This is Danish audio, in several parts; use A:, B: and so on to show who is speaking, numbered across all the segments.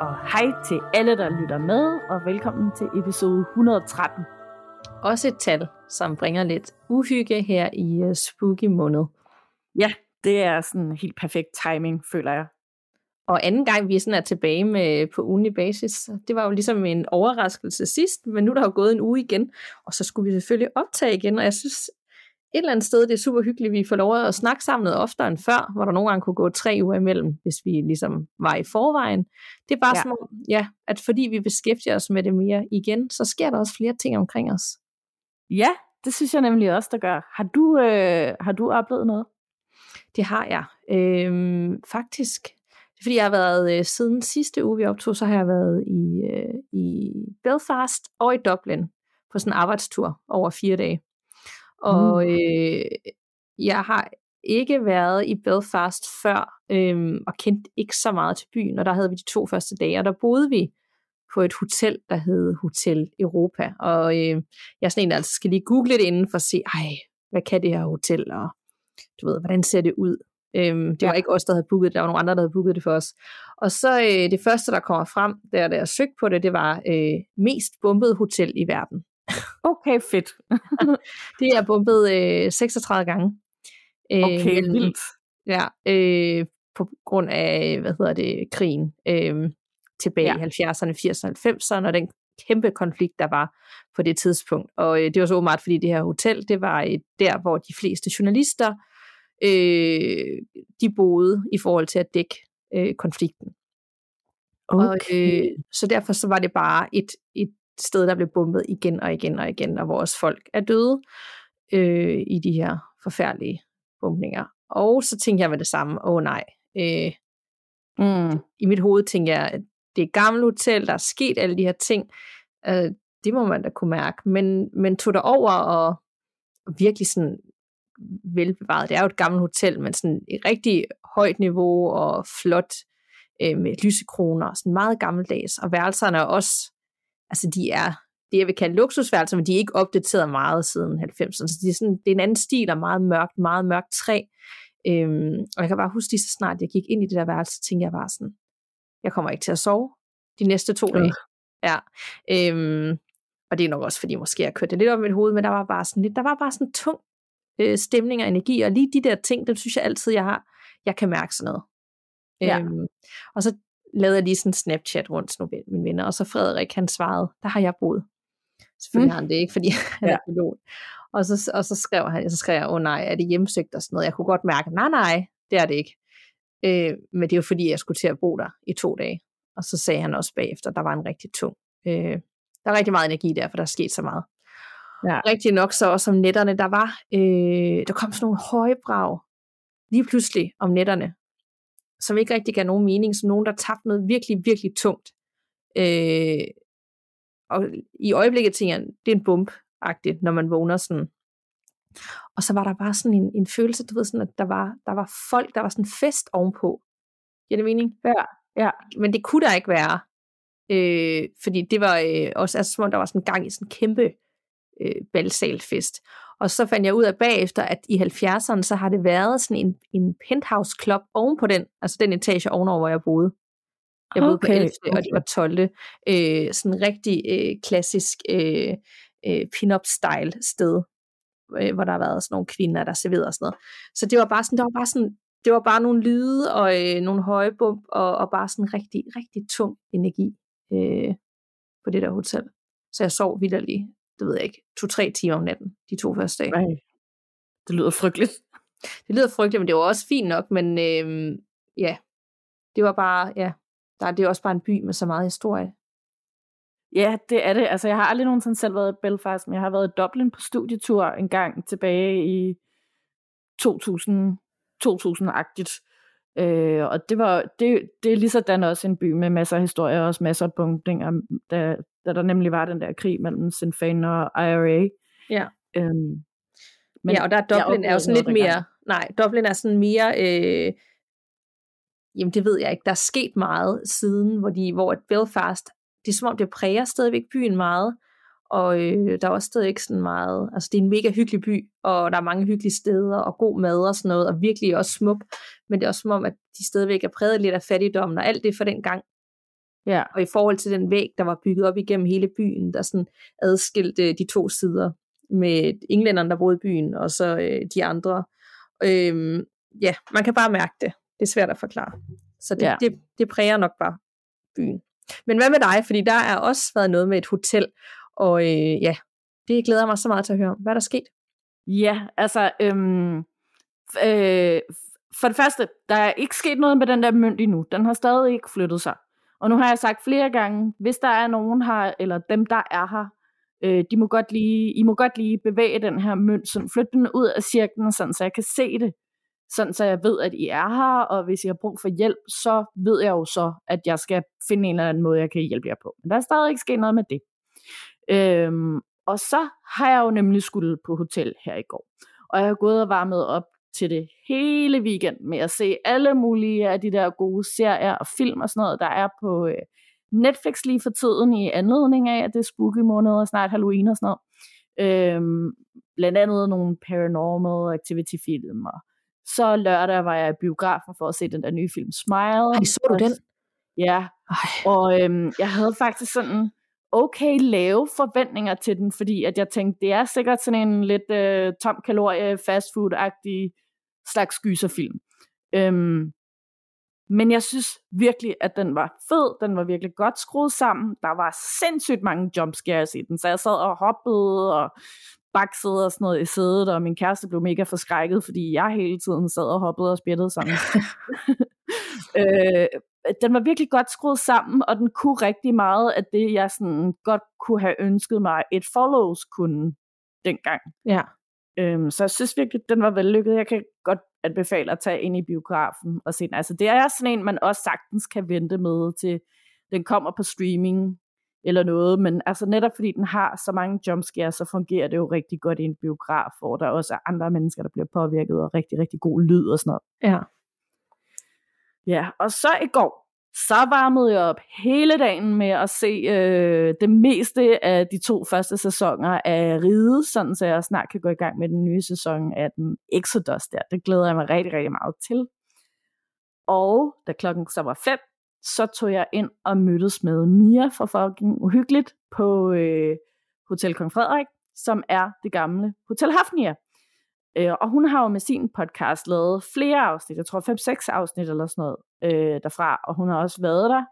A: Og hej til alle, der lytter med, og velkommen til episode 113.
B: Også et tal, som bringer lidt uhygge her i uh, spooky måned.
A: Ja, det er sådan helt perfekt timing, føler jeg.
B: Og anden gang, vi sådan er tilbage med på ugenlig basis, det var jo ligesom en overraskelse sidst, men nu er der jo gået en uge igen, og så skulle vi selvfølgelig optage igen, og jeg synes et eller andet sted, det er super hyggeligt, vi får lov at snakke sammen noget oftere end før, hvor der nogle gange kunne gå tre uger imellem, hvis vi ligesom var i forvejen. Det er bare
A: Ja.
B: ja. som om, ja, at fordi vi beskæftiger os med det mere igen, så sker der også flere ting omkring os.
A: Ja, det synes jeg nemlig også, der gør. Har du, øh, har du oplevet noget?
B: Det har jeg. Øhm, faktisk. Det er fordi, jeg har været, øh, siden sidste uge, vi optog, så har jeg været i, øh, i Belfast og i Dublin på sådan en arbejdstur over fire dage. Og øh, jeg har ikke været i Belfast før, øh, og kendt ikke så meget til byen, og der havde vi de to første dage, og der boede vi på et hotel, der hed Hotel Europa. Og øh, jeg er sådan en, der altså skal lige google det inden for at se, ej, hvad kan det her hotel, og du ved, hvordan ser det ud? Øhm, det var
A: Ja.
B: ikke os, der havde booket det, der var nogle andre, der havde booket det for os. Og så øh, det første, der kommer frem, der, da jeg søgte på det, det var øh, mest bombet hotel i verden.
A: Okay, fedt.
B: Det er bombet øh, 36 gange. Øh,
A: Okay,
B: men-
A: vildt.
B: Ja, øh, på grund af, hvad hedder det, krigen øh, tilbage
A: Ja.
B: i 70'erne, 80'erne, 90'erne, og den kæmpe konflikt, der var på det tidspunkt. Og øh, det var så åbenbart, fordi det her hotel, det var et, der, hvor de fleste journalister, øh, de boede i forhold til at dække øh, konflikten. Og, øh, så derfor så var det bare et, et sted, der blev bombet igen og igen og igen, og vores folk er døde øh, i de her forfærdelige bombninger. Og så tænkte jeg med det samme, åh oh, nej. Øh,
A: Mm.
B: I mit hoved tænkte jeg, at det er et gammelt hotel, der er sket alle de her ting. Øh, det må man da kunne mærke. Men, men tog der over og, virkelig sådan velbevaret. Det er jo et gammelt hotel, men sådan et rigtig højt niveau og flot øh, med lysekroner og sådan meget gammeldags. Og værelserne er også, altså de er det, jeg vil kalde luksusværelser, men de er ikke opdateret meget siden 90'erne. Så de er sådan, det er en anden stil og meget mørkt, meget mørkt træ. Øhm, og jeg kan bare huske lige så snart, jeg gik ind i det der værelse, så tænkte jeg bare sådan, jeg kommer ikke til at sove de næste to dage. Ja. Øhm, og det er nok også, fordi måske jeg kørte det lidt op i mit hoved, men der var bare sådan lidt, der var bare sådan en tung øh, stemning og energi, og lige de der ting, dem synes jeg altid, jeg har, jeg kan mærke sådan noget.
A: Ja.
B: Øhm, og så lavede jeg lige sådan en Snapchat rundt til mine venner, og så Frederik, han svarede, der har jeg boet. Selvfølgelig
A: Mm.
B: har han det ikke, fordi han
A: Ja.
B: er pilot. Og så, og så skrev han, så skrev jeg, åh oh, nej, er det hjemsøgt og sådan noget? Jeg kunne godt mærke, nej nej, det er det ikke. Øh, men det er jo fordi, jeg skulle til at bo der i to dage. Og så sagde han også bagefter, der var en rigtig tung. Øh, der er rigtig meget energi der, for der er sket så meget.
A: Ja.
B: Rigtig nok så også om netterne, der var, øh, der kom sådan nogle høje brag lige pludselig om netterne, som ikke rigtig gav nogen mening, som nogen, der tabte noget virkelig, virkelig tungt. Øh, og i øjeblikket tænker jeg, det er en bump når man vågner sådan. Og så var der bare sådan en, en følelse, du ved sådan, at der var, der var folk, der var sådan fest ovenpå. Giver det mening?
A: Ja, ja.
B: Men det kunne der ikke være. Øh, fordi det var øh, også, altså som om der var sådan en gang i sådan en kæmpe øh, balsalfest. Og så fandt jeg ud af bagefter, at i 70'erne, så har det været sådan en, en penthouse club oven på den, altså den etage ovenover, hvor jeg boede. Jeg boede
A: Okay,
B: på 11. og det var 12. Øh, sådan en rigtig øh, klassisk øh, øh, pin-up style sted, øh, hvor der har været sådan nogle kvinder, der serverede og sådan noget. Så det var bare sådan, det var bare sådan, det var bare nogle lyde og øh, nogle høje bump, og, og bare sådan rigtig, rigtig tung energi øh, på det der hotel. Så jeg sov vidderligt, det ved jeg ikke, to-tre timer om natten, de to første dage.
A: Nej. Det lyder frygteligt.
B: Det lyder frygteligt, men det var også fint nok, men øh, ja, det var bare, ja, der, det er også bare en by med så meget historie.
A: Ja, det er det. Altså, jeg har aldrig nogensinde selv været i Belfast, men jeg har været i Dublin på studietur en gang tilbage i 2000, 2000-agtigt. Øh, og det, var, det, det er lige sådan også en by med masser af historier og også masser af bunkninger, da, da der nemlig var den der krig mellem Sinn Féin og IRA.
B: Ja.
A: Øhm,
B: men ja, og der er Dublin er jo sådan lidt mere, nej, Dublin er sådan mere, øh, jamen det ved jeg ikke, der er sket meget siden, hvor, de, hvor Belfast, det er som om det præger stadigvæk byen meget, og øh, der er også stadig ikke sådan meget, altså det er en mega hyggelig by, og der er mange hyggelige steder, og god mad og sådan noget, og virkelig også smuk, men det er også som om, at de stadigvæk er præget lidt af fattigdommen, og alt det for den gang.
A: Ja.
B: Og i forhold til den væg, der var bygget op igennem hele byen, der sådan adskilte de to sider, med englænderne, der boede i byen, og så øh, de andre. Øhm, ja, man kan bare mærke det. Det er svært at forklare. Så det, ja. det, det præger nok bare byen. Men hvad med dig? Fordi der er også været noget med et hotel, og øh, ja, det glæder mig så meget til at høre. Hvad er der sket?
A: Ja, altså, øhm, øh, for det første, der er ikke sket noget med den der mønt endnu. Den har stadig ikke flyttet sig. Og nu har jeg sagt flere gange, hvis der er nogen her, eller dem, der er her, øh, de må godt lige, I må godt lige bevæge den her mønt, sådan flytte den ud af cirklen, sådan, så jeg kan se det. Sådan så jeg ved, at I er her, og hvis I har brug for hjælp, så ved jeg jo så, at jeg skal finde en eller anden måde, jeg kan hjælpe jer på. Men der er stadig ikke sket noget med det. Øhm, og så har jeg jo nemlig skulle på hotel her i går. Og jeg har gået og varmet op til det hele weekend med at se alle mulige af de der gode serier og film og sådan noget, der er på øh, Netflix lige for tiden i anledning af, at det er spooky måned og snart Halloween og sådan noget. Øhm, blandt andet nogle paranormal activity film. Og så lørdag var jeg i biografen for at se den der nye film Smile.
B: Ej, så du den?
A: Ja, Ej. og øhm, jeg havde faktisk sådan okay lave forventninger til den, fordi at jeg tænkte, det er sikkert sådan en lidt øh, tom kalorie fast food-agtig slags gyserfilm. Øhm, men jeg synes virkelig, at den var fed. Den var virkelig godt skruet sammen. Der var sindssygt mange jumpscares i den, så jeg sad og hoppede og baksede og sådan noget i sædet, og min kæreste blev mega forskrækket, fordi jeg hele tiden sad og hoppede og spjættede sammen. øh, den var virkelig godt skruet sammen, og den kunne rigtig meget af det, jeg sådan godt kunne have ønsket mig, et follows kunne dengang.
B: Ja.
A: Øhm, så jeg synes virkelig, den var vellykket. Jeg kan godt anbefale at tage ind i biografen og se den. Altså, det er sådan en, man også sagtens kan vente med til den kommer på streaming eller noget, men altså netop fordi den har så mange jumpscares, så fungerer det jo rigtig godt i en biograf, hvor der også er andre mennesker, der bliver påvirket, og rigtig, rigtig god lyd og sådan noget.
B: Ja.
A: Ja, og så i går, så varmede jeg op hele dagen med at se øh, det meste af de to første sæsoner af Ride, sådan så jeg snart kan gå i gang med den nye sæson af den Exodus der. Det glæder jeg mig rigtig, rigtig meget til. Og da klokken så var fem, så tog jeg ind og mødtes med Mia fra fucking Uhyggeligt på øh, Hotel Kong Frederik, som er det gamle Hotel Hafnia. Øh, og hun har jo med sin podcast lavet flere afsnit, jeg tror 5-6 afsnit eller sådan noget øh, derfra, og hun har også været der.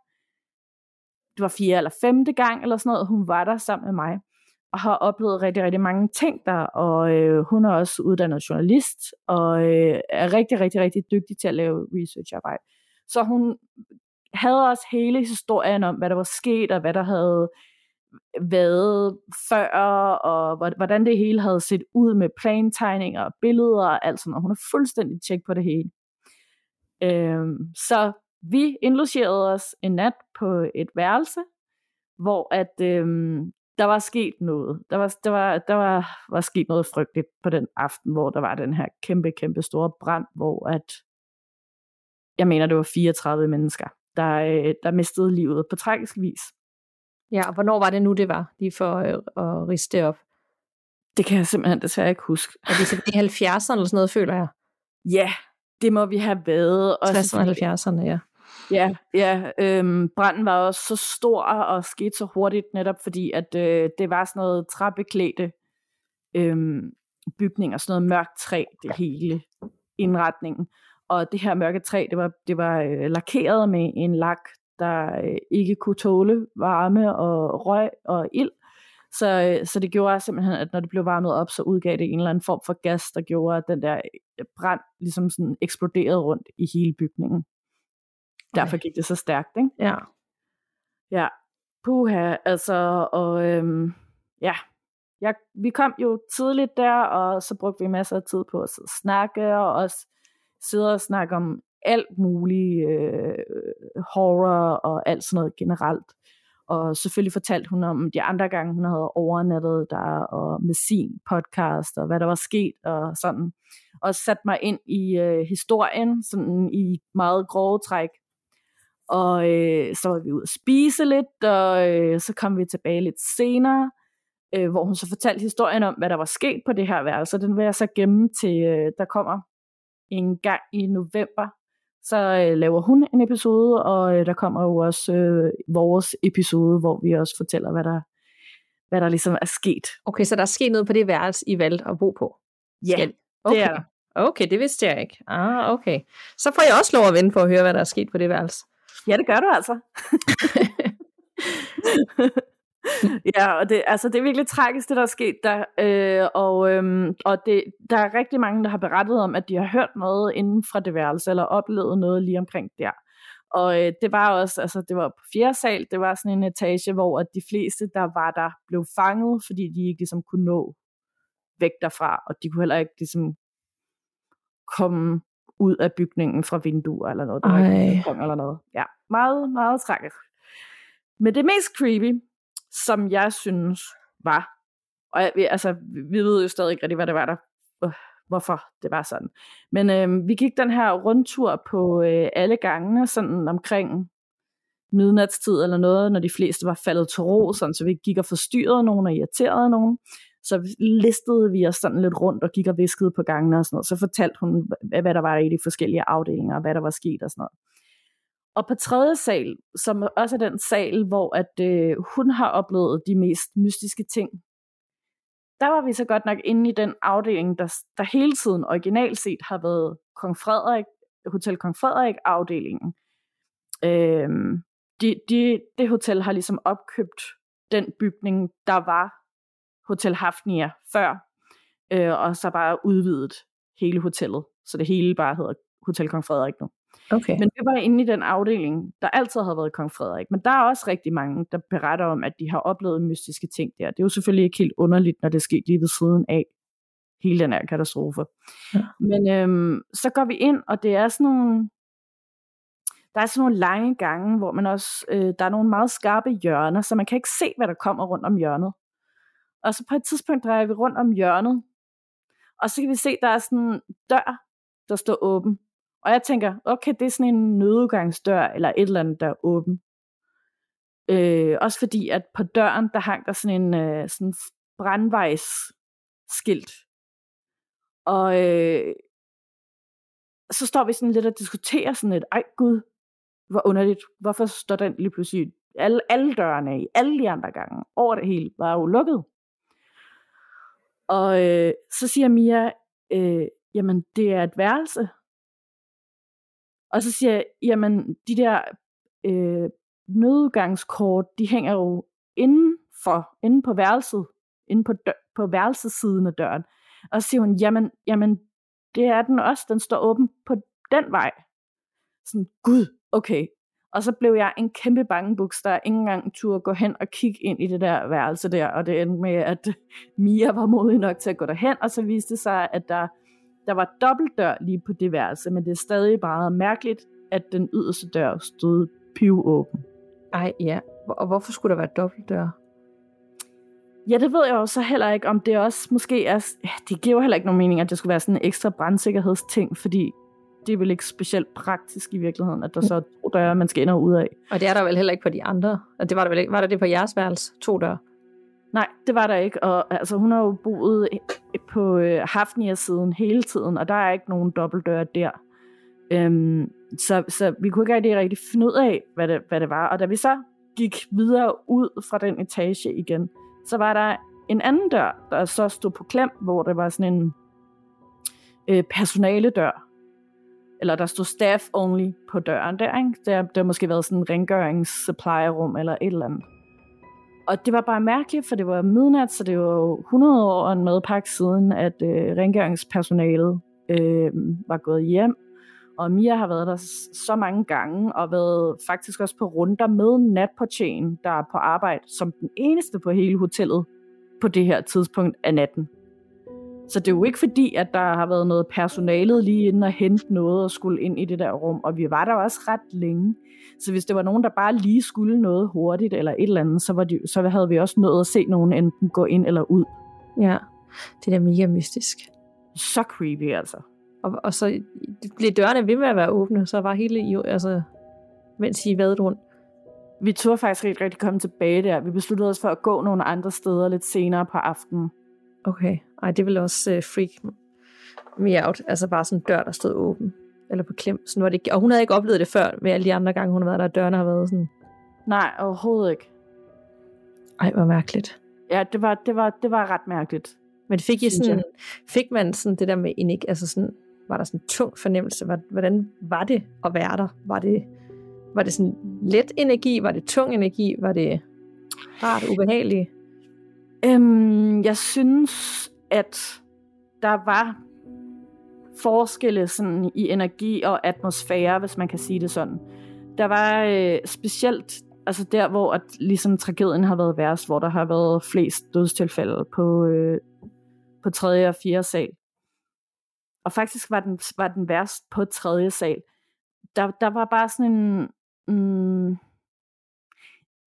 A: Det var fire eller femte gang eller sådan noget, hun var der sammen med mig, og har oplevet rigtig, rigtig mange ting der, og øh, hun er også uddannet journalist, og øh, er rigtig, rigtig, rigtig dygtig til at lave researcharbejde. Så hun havde også hele historien om, hvad der var sket, og hvad der havde været før, og hvordan det hele havde set ud med plantegninger og billeder og alt sådan noget. Hun er fuldstændig tjek på det hele. Øhm, så vi indlogerede os en nat på et værelse, hvor at øhm, der var sket noget. Der var, der, var, der var, var sket noget frygteligt på den aften, hvor der var den her kæmpe, kæmpe store brand, hvor at, jeg mener, det var 34 mennesker, der, øh, der mistede livet på tragisk vis.
B: Ja, og hvornår var det nu, det var, lige for øh, at riste det op?
A: Det kan jeg simpelthen desværre ikke huske.
B: Er det så i 70'erne eller sådan noget, føler jeg?
A: Ja, det må vi have været.
B: 60'erne og 70'erne, ja.
A: Ja, ja øhm, branden var også så stor og skete så hurtigt, netop fordi, at øh, det var sådan noget træbeklædte øhm, bygninger, sådan noget mørkt træ, det hele indretningen. Og det her mørke træ, det var, det var øh, lakeret med en lak, der øh, ikke kunne tåle varme og røg og ild. Så, øh, så det gjorde simpelthen, at når det blev varmet op, så udgav det en eller anden form for gas, der gjorde, at den der øh, brand ligesom sådan eksploderede rundt i hele bygningen. Derfor gik det så stærkt, ikke?
B: Ja.
A: Ja, puha, altså, og øhm, ja, jeg, vi kom jo tidligt der, og så brugte vi masser af tid på at sidde og snakke, og også sidde og snakke om alt muligt øh, horror og alt sådan noget generelt. Og selvfølgelig fortalte hun om de andre gange, hun havde overnattet der, og med sin podcast, og hvad der var sket, og sådan. Og satte mig ind i øh, historien, sådan i meget grove træk. Og øh, så var vi ude at spise lidt, og øh, så kom vi tilbage lidt senere, øh, hvor hun så fortalte historien om, hvad der var sket på det her værelse. Den vil jeg så gemme til, øh, der kommer en gang i november, så øh, laver hun en episode, og øh, der kommer jo også øh, vores episode, hvor vi også fortæller, hvad der, hvad der ligesom er sket.
B: Okay, så der er sket noget på det værelse, I valgte at bo på?
A: Ja, Skal...
B: okay.
A: det er der.
B: Okay, det vidste jeg ikke. Ah, okay. Så får jeg også lov at vente for at høre, hvad der er sket på det værelse.
A: Ja, det gør du altså. ja, og det, altså, det er virkelig tragisk, det der er sket der. Øh, og øhm, og det, der er rigtig mange, der har berettet om, at de har hørt noget inden fra det værelse, eller oplevet noget lige omkring der. Og øh, det var også, altså det var på fjerde sal, det var sådan en etage, hvor at de fleste, der var der, blev fanget, fordi de ikke ligesom kunne nå væk derfra, og de kunne heller ikke ligesom komme ud af bygningen fra vinduer eller noget. Der var ikke eller noget. Ja, meget, meget tragisk. Men det mest creepy, som jeg synes var, og jeg, altså, vi ved jo stadig ikke rigtig, hvad det var der, øh, hvorfor det var sådan. Men øh, vi gik den her rundtur på øh, alle gangene, sådan omkring midnatstid eller noget, når de fleste var faldet til ro, sådan, så vi gik og forstyrrede nogen og irriterede nogen. Så listede vi os sådan lidt rundt og gik og viskede på gangene og sådan noget. Så fortalte hun, hvad der var i de forskellige afdelinger, og hvad der var sket og sådan noget. Og på tredje sal, som også er den sal, hvor at, øh, hun har oplevet de mest mystiske ting, der var vi så godt nok inde i den afdeling, der, der hele tiden originalt set har været Kong Frederik, Hotel Kong Frederik afdelingen. Øhm, de, de, det hotel har ligesom opkøbt den bygning, der var Hotel Hafnia før, øh, og så bare udvidet hele hotellet, så det hele bare hedder Hotel Kong Frederik nu.
B: Okay.
A: Men det var inde i den afdeling, der altid har været kong Frederik. Men der er også rigtig mange, der beretter om, at de har oplevet mystiske ting der. Det er jo selvfølgelig ikke helt underligt, når det sker lige ved siden af hele den her katastrofe. Ja. Men øhm, så går vi ind, og det er sådan nogle, der er sådan nogle lange gange, hvor man også, øh, der er nogle meget skarpe hjørner, så man kan ikke se, hvad der kommer rundt om hjørnet. Og så på et tidspunkt drejer vi rundt om hjørnet, og så kan vi se, der er sådan en dør, der står åben. Og jeg tænker, okay, det er sådan en nødudgangsdør, eller et eller andet, der er åben. Øh, også fordi, at på døren, der hang der sådan en øh, sådan brandvejsskilt. Og øh, så står vi sådan lidt og diskuterer sådan lidt, ej gud, hvor underligt, hvorfor står den lige pludselig, alle, alle dørene i alle de andre gange, over det hele, var jo lukket. Og øh, så siger Mia, øh, jamen det er et værelse. Og så siger jeg, jamen de der øh, nødgangskort, de hænger jo inden for, inden på værelset, inden på, dør, på værelsesiden af døren. Og så siger hun, jamen, jamen det er den også, den står åben på den vej. Sådan, gud, okay. Og så blev jeg en kæmpe bangebuks, der ikke engang turde gå hen og kigge ind i det der værelse der, og det endte med, at Mia var modig nok til at gå derhen, og så viste det sig, at der der var dobbeltdør lige på det værelse, men det er stadig bare mærkeligt, at den yderste dør stod åben.
B: Ej, ja. Og hvorfor skulle der være dobbeltdør?
A: Ja, det ved jeg jo så heller ikke, om det også måske er... Ja, det giver jo heller ikke nogen mening, at det skulle være sådan en ekstra brandsikkerhedsting, fordi det er vel ikke specielt praktisk i virkeligheden, at der så er to døre, man skal ind og ud af.
B: Og det er der vel heller ikke på de andre. Det var der vel ikke. Var der det på jeres værelse? To døre?
A: Nej, det var der ikke, og altså, hun har jo boet på øh, Hafnia-siden hele tiden, og der er ikke nogen dobbeltdør der. Øhm, så, så vi kunne ikke rigtig, rigtig finde ud af, hvad det, hvad det var. Og da vi så gik videre ud fra den etage igen, så var der en anden dør, der så stod på klem, hvor der var sådan en øh, personaledør. Eller der stod staff only på døren der, ikke? Der, der måske været sådan en rengøringssupply-rum eller et eller andet. Og det var bare mærkeligt, for det var midnat, så det var jo 100 år og en madpakke siden, at øh, rengøringspersonalet øh, var gået hjem. Og Mia har været der så mange gange, og været faktisk også på runder med natportjen, der er på arbejde, som den eneste på hele hotellet på det her tidspunkt af natten. Så det er jo ikke fordi, at der har været noget personalet lige inden og hente noget og skulle ind i det der rum, og vi var der også ret længe. Så hvis det var nogen, der bare lige skulle noget hurtigt eller et eller andet, så, var de, så havde vi også nået at se nogen enten gå ind eller ud.
B: Ja, det er da mega mystisk.
A: Så creepy altså.
B: Og, og så blev dørene ved med at være åbne, så var hele, altså, mens I vadede rundt.
A: Vi turde faktisk rigtig, rigtig komme tilbage der. Vi besluttede os for at gå nogle andre steder lidt senere på aftenen.
B: Okay. Ej, det ville også uh, freak me out. Altså bare sådan en dør, der stod åben. Eller på klem. Sådan var det ikke. Og hun havde ikke oplevet det før, med alle de andre gange, hun har været der, dørene har været sådan.
A: Nej, overhovedet ikke.
B: Ej, hvor mærkeligt.
A: Ja, det var, det var, det var ret mærkeligt.
B: Men fik, I sådan, fik man sådan det der med enik, altså sådan, var der sådan en tung fornemmelse? Hvordan var det at være der? Var det, var det sådan let energi? Var det tung energi? Var det rart ubehageligt?
A: Øhm, jeg synes, at der var forskelle sådan i energi og atmosfære, hvis man kan sige det sådan. Der var øh, specielt altså der, hvor at, ligesom tragedien har været værst, hvor der har været flest dødstilfælde på, øh, på tredje og fjerde sal. Og faktisk var den, var den værst på tredje sal. Der, der var bare sådan en... Mm,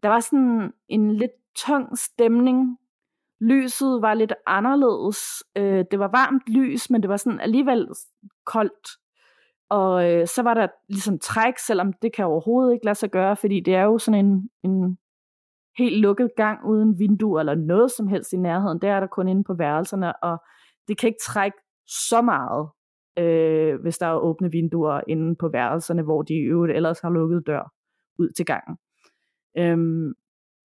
A: der var sådan en lidt tung stemning. Lyset var lidt anderledes. Øh, det var varmt lys, men det var sådan alligevel koldt. Og øh, så var der ligesom træk, selvom det kan overhovedet ikke lade sig gøre, fordi det er jo sådan en, en helt lukket gang uden vinduer eller noget som helst i nærheden. Der er der kun inde på værelserne, og det kan ikke trække så meget, øh, hvis der er åbne vinduer inde på værelserne, hvor de i øvrigt ellers har lukket dør ud til gangen. Øhm,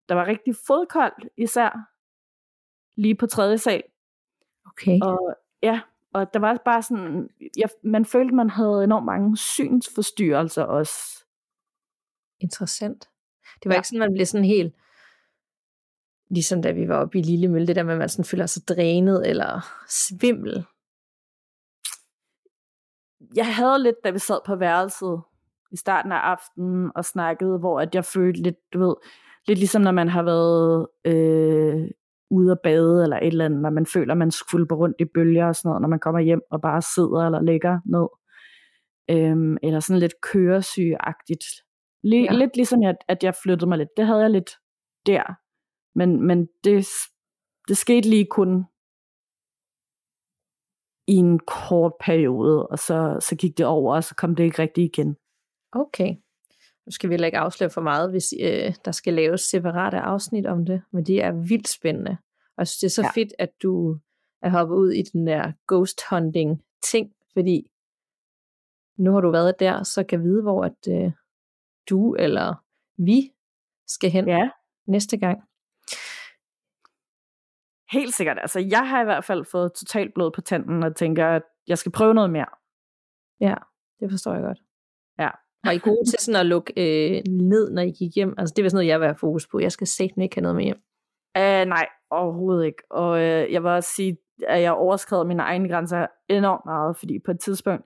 A: der var rigtig fodkoldt især, lige på tredje sal.
B: Okay.
A: Og ja, og der var bare sådan, ja, man følte, man havde enormt mange synsforstyrrelser også.
B: Interessant. Det var ja. ikke sådan, man blev sådan helt, ligesom da vi var oppe i Lille Mølle, det der med, at man sådan føler sig drænet eller svimmel.
A: Jeg havde lidt, da vi sad på værelset i starten af aftenen og snakkede, hvor at jeg følte lidt, du ved, lidt ligesom når man har været øh, ude at bade eller et eller andet, når man føler, man på rundt i bølger og sådan noget, når man kommer hjem og bare sidder eller ligger ned. Øhm, eller sådan lidt køresygagtigt. L- ja. Lidt ligesom, at, at jeg flyttede mig lidt. Det havde jeg lidt der. Men, men det, det skete lige kun i en kort periode, og så, så gik det over, og så kom det ikke rigtig igen.
B: Okay. Nu skal vi heller ikke afsløre for meget, hvis øh, der skal laves separate afsnit om det, men det er vildt spændende. Og jeg synes, det er så ja. fedt, at du er hoppet ud i den der ghost hunting ting, fordi nu har du været der, så kan vide, hvor at øh, du eller vi skal hen ja. næste gang.
A: Helt sikkert. Altså, jeg har i hvert fald fået totalt blod på tanden og tænker, at jeg skal prøve noget mere.
B: Ja, det forstår jeg godt.
A: Ja.
B: Var I gode til sådan at lukke øh, ned, når I gik hjem? Altså, det var sådan noget, jeg var fokus på. Jeg skal sætte ikke have noget med hjem.
A: Uh, nej, overhovedet ikke. Og uh, jeg vil også sige, at jeg overskred mine egne grænser enormt meget, fordi på et tidspunkt,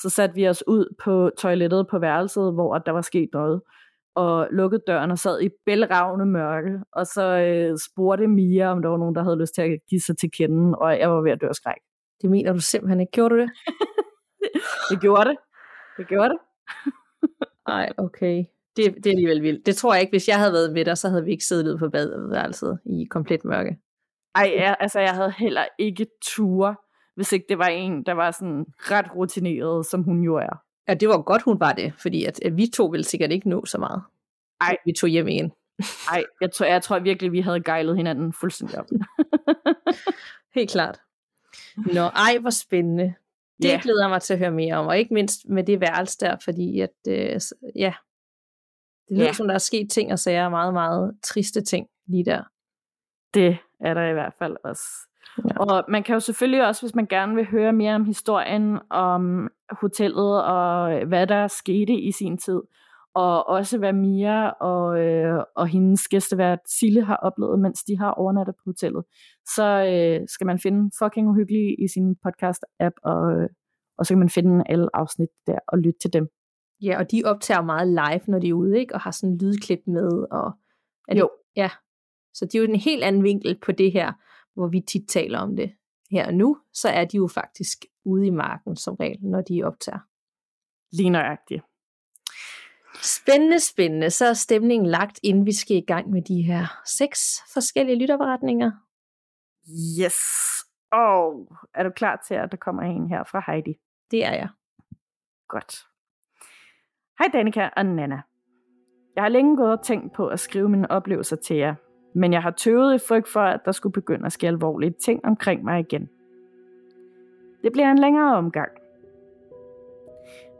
A: så satte vi os ud på toilettet på værelset, hvor der var sket noget, og lukkede døren og sad i bælragende mørke, og så uh, spurgte Mia, om der var nogen, der havde lyst til at give sig til kende, og jeg var ved at dø af skræk.
B: Det mener du simpelthen ikke. Gjorde du det?
A: det gjorde det. Det gjorde det.
B: Nej, okay. Det, det er alligevel vildt. Det tror jeg ikke, hvis jeg havde været med dig, så havde vi ikke siddet ude på badeværelset i komplet mørke.
A: Ej, ja, altså jeg havde heller ikke ture, hvis ikke det var en, der var sådan ret rutineret, som hun jo er.
B: Ja, det var godt, hun var det, fordi at, at vi to ville sikkert ikke nå så meget.
A: Ej.
B: Vi tog hjem igen.
A: Ej, jeg tror, jeg tror virkelig, vi havde gejlet hinanden fuldstændig op.
B: Helt klart. Nå, ej, hvor spændende. Det yeah. glæder jeg mig til at høre mere om, og ikke mindst med det værelse der, fordi at, øh, ja, det lyder yeah. som, der er sket ting og sager, meget, meget triste ting lige der.
A: Det er der i hvert fald også. Ja. Og man kan jo selvfølgelig også, hvis man gerne vil høre mere om historien om hotellet og hvad der skete i sin tid, og også hvad Mia og, øh, og hendes gæstevært Sille har oplevet, mens de har overnattet på hotellet, så øh, skal man finde fucking uhyggelige i sin podcast-app, og, øh, og så kan man finde alle afsnit der og lytte til dem.
B: Ja, og de optager meget live, når de er ude, ikke? Og har sådan en lydklip med. Og
A: er det, jo.
B: Ja. Så det er jo en helt anden vinkel på det her, hvor vi tit taler om det. her og nu, så er de jo faktisk ude i marken som regel, når de optager.
A: Lige nøjagtigt.
B: Spændende, spændende. Så er stemningen lagt, inden vi skal i gang med de her seks forskellige lytterberetninger.
A: Yes. Og er du klar til, at der kommer en her fra Heidi?
B: Det er jeg.
A: Godt. Hej Danika og Nana. Jeg har længe gået og tænkt på at skrive mine oplevelser til jer, men jeg har tøvet i frygt for, at der skulle begynde at ske alvorlige ting omkring mig igen. Det bliver en længere omgang.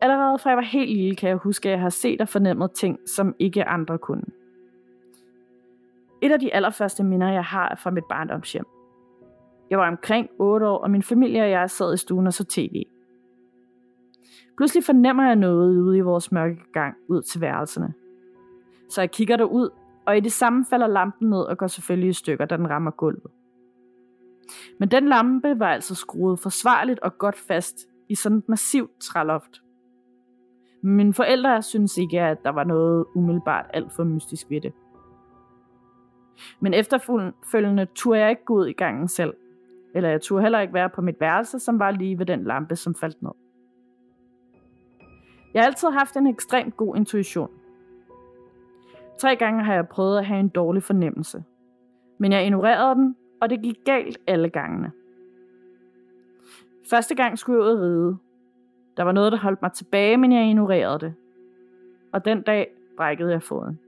A: Allerede fra jeg var helt lille, kan jeg huske, at jeg har set og fornemmet ting, som ikke andre kunne. Et af de allerførste minder, jeg har, er fra mit barndomshjem. Jeg var omkring 8 år, og min familie og jeg sad i stuen og så tv. Pludselig fornemmer jeg noget ude i vores mørke gang ud til værelserne. Så jeg kigger derud, og i det samme falder lampen ned og går selvfølgelig i stykker, da den rammer gulvet. Men den lampe var altså skruet forsvarligt og godt fast i sådan et massivt træloft. Mine forældre synes ikke, at der var noget umiddelbart alt for mystisk ved det. Men efterfølgende turde jeg ikke gå ud i gangen selv. Eller jeg turde heller ikke være på mit værelse, som var lige ved den lampe, som faldt ned. Jeg har altid haft en ekstremt god intuition. Tre gange har jeg prøvet at have en dårlig fornemmelse. Men jeg ignorerede den, og det gik galt alle gangene. Første gang skulle jeg ud og ride. Der var noget, der holdt mig tilbage, men jeg ignorerede det. Og den dag brækkede jeg foden.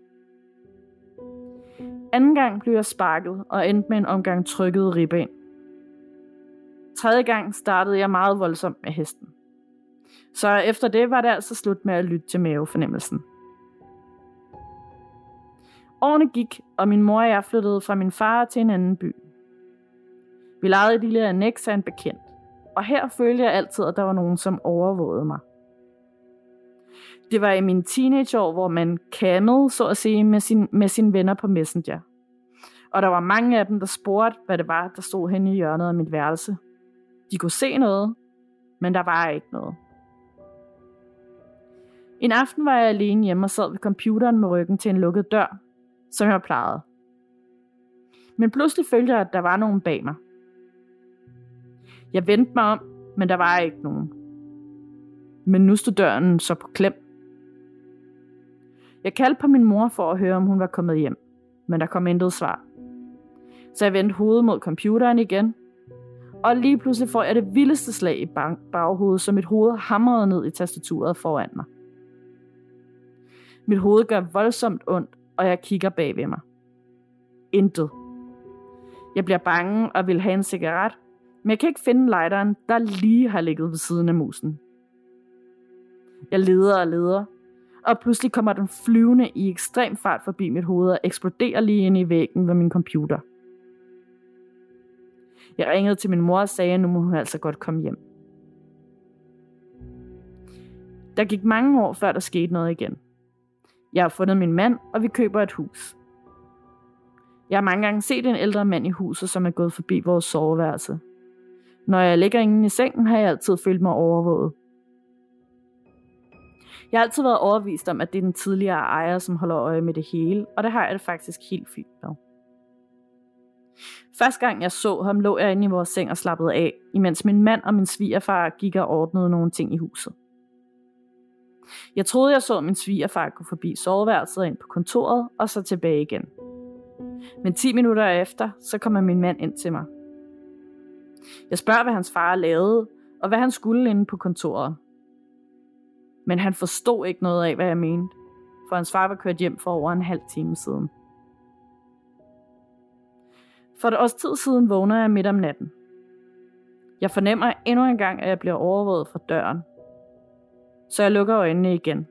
A: Anden gang blev jeg sparket og endte med en omgang trykket ribben. Tredje gang startede jeg meget voldsomt med hesten. Så efter det var det altså slut med at lytte til mavefornemmelsen. Årene gik, og min mor og jeg flyttede fra min far til en anden by. Vi lejede et lille annex af en bekendt, og her følte jeg altid, at der var nogen, som overvågede mig. Det var i mine teenageår, hvor man kammede, så at sige, med, sin, med sine venner på Messenger. Og der var mange af dem, der spurgte, hvad det var, der stod henne i hjørnet af mit værelse. De kunne se noget, men der var ikke noget. En aften var jeg alene hjemme og sad ved computeren med ryggen til en lukket dør, som jeg plejede. Men pludselig følte jeg, at der var nogen bag mig. Jeg vendte mig om, men der var ikke nogen. Men nu stod døren så på klem. Jeg kaldte på min mor for at høre, om hun var kommet hjem, men der kom intet svar. Så jeg vendte hovedet mod computeren igen, og lige pludselig får jeg det vildeste slag i baghovedet, som mit hoved hamrede ned i tastaturet foran mig. Mit hoved gør voldsomt ondt, og jeg kigger bag ved mig. Intet. Jeg bliver bange og vil have en cigaret, men jeg kan ikke finde lighteren, der lige har ligget ved siden af musen. Jeg leder og leder, og pludselig kommer den flyvende i ekstrem fart forbi mit hoved og eksploderer lige ind i væggen ved min computer. Jeg ringede til min mor og sagde, at nu må hun altså godt komme hjem. Der gik mange år, før der skete noget igen. Jeg har fundet min mand, og vi køber et hus. Jeg har mange gange set en ældre mand i huset, som er gået forbi vores soveværelse. Når jeg ligger inde i sengen, har jeg altid følt mig overvåget. Jeg har altid været overvist om, at det er den tidligere ejer, som holder øje med det hele, og det har jeg det faktisk helt fint med. Første gang jeg så ham, lå jeg inde i vores seng og slappede af, imens min mand og min svigerfar gik og ordnede nogle ting i huset. Jeg troede, jeg så min svigerfar gå forbi soveværelset ind på kontoret og så tilbage igen. Men 10 minutter efter, så kommer min mand ind til mig. Jeg spørger, hvad hans far lavede, og hvad han skulle inde på kontoret. Men han forstod ikke noget af, hvad jeg mente, for hans far var kørt hjem for over en halv time siden. For et års tid siden vågner jeg midt om natten. Jeg fornemmer endnu en gang, at jeg bliver overvåget fra døren, så jeg lukker øjnene igen.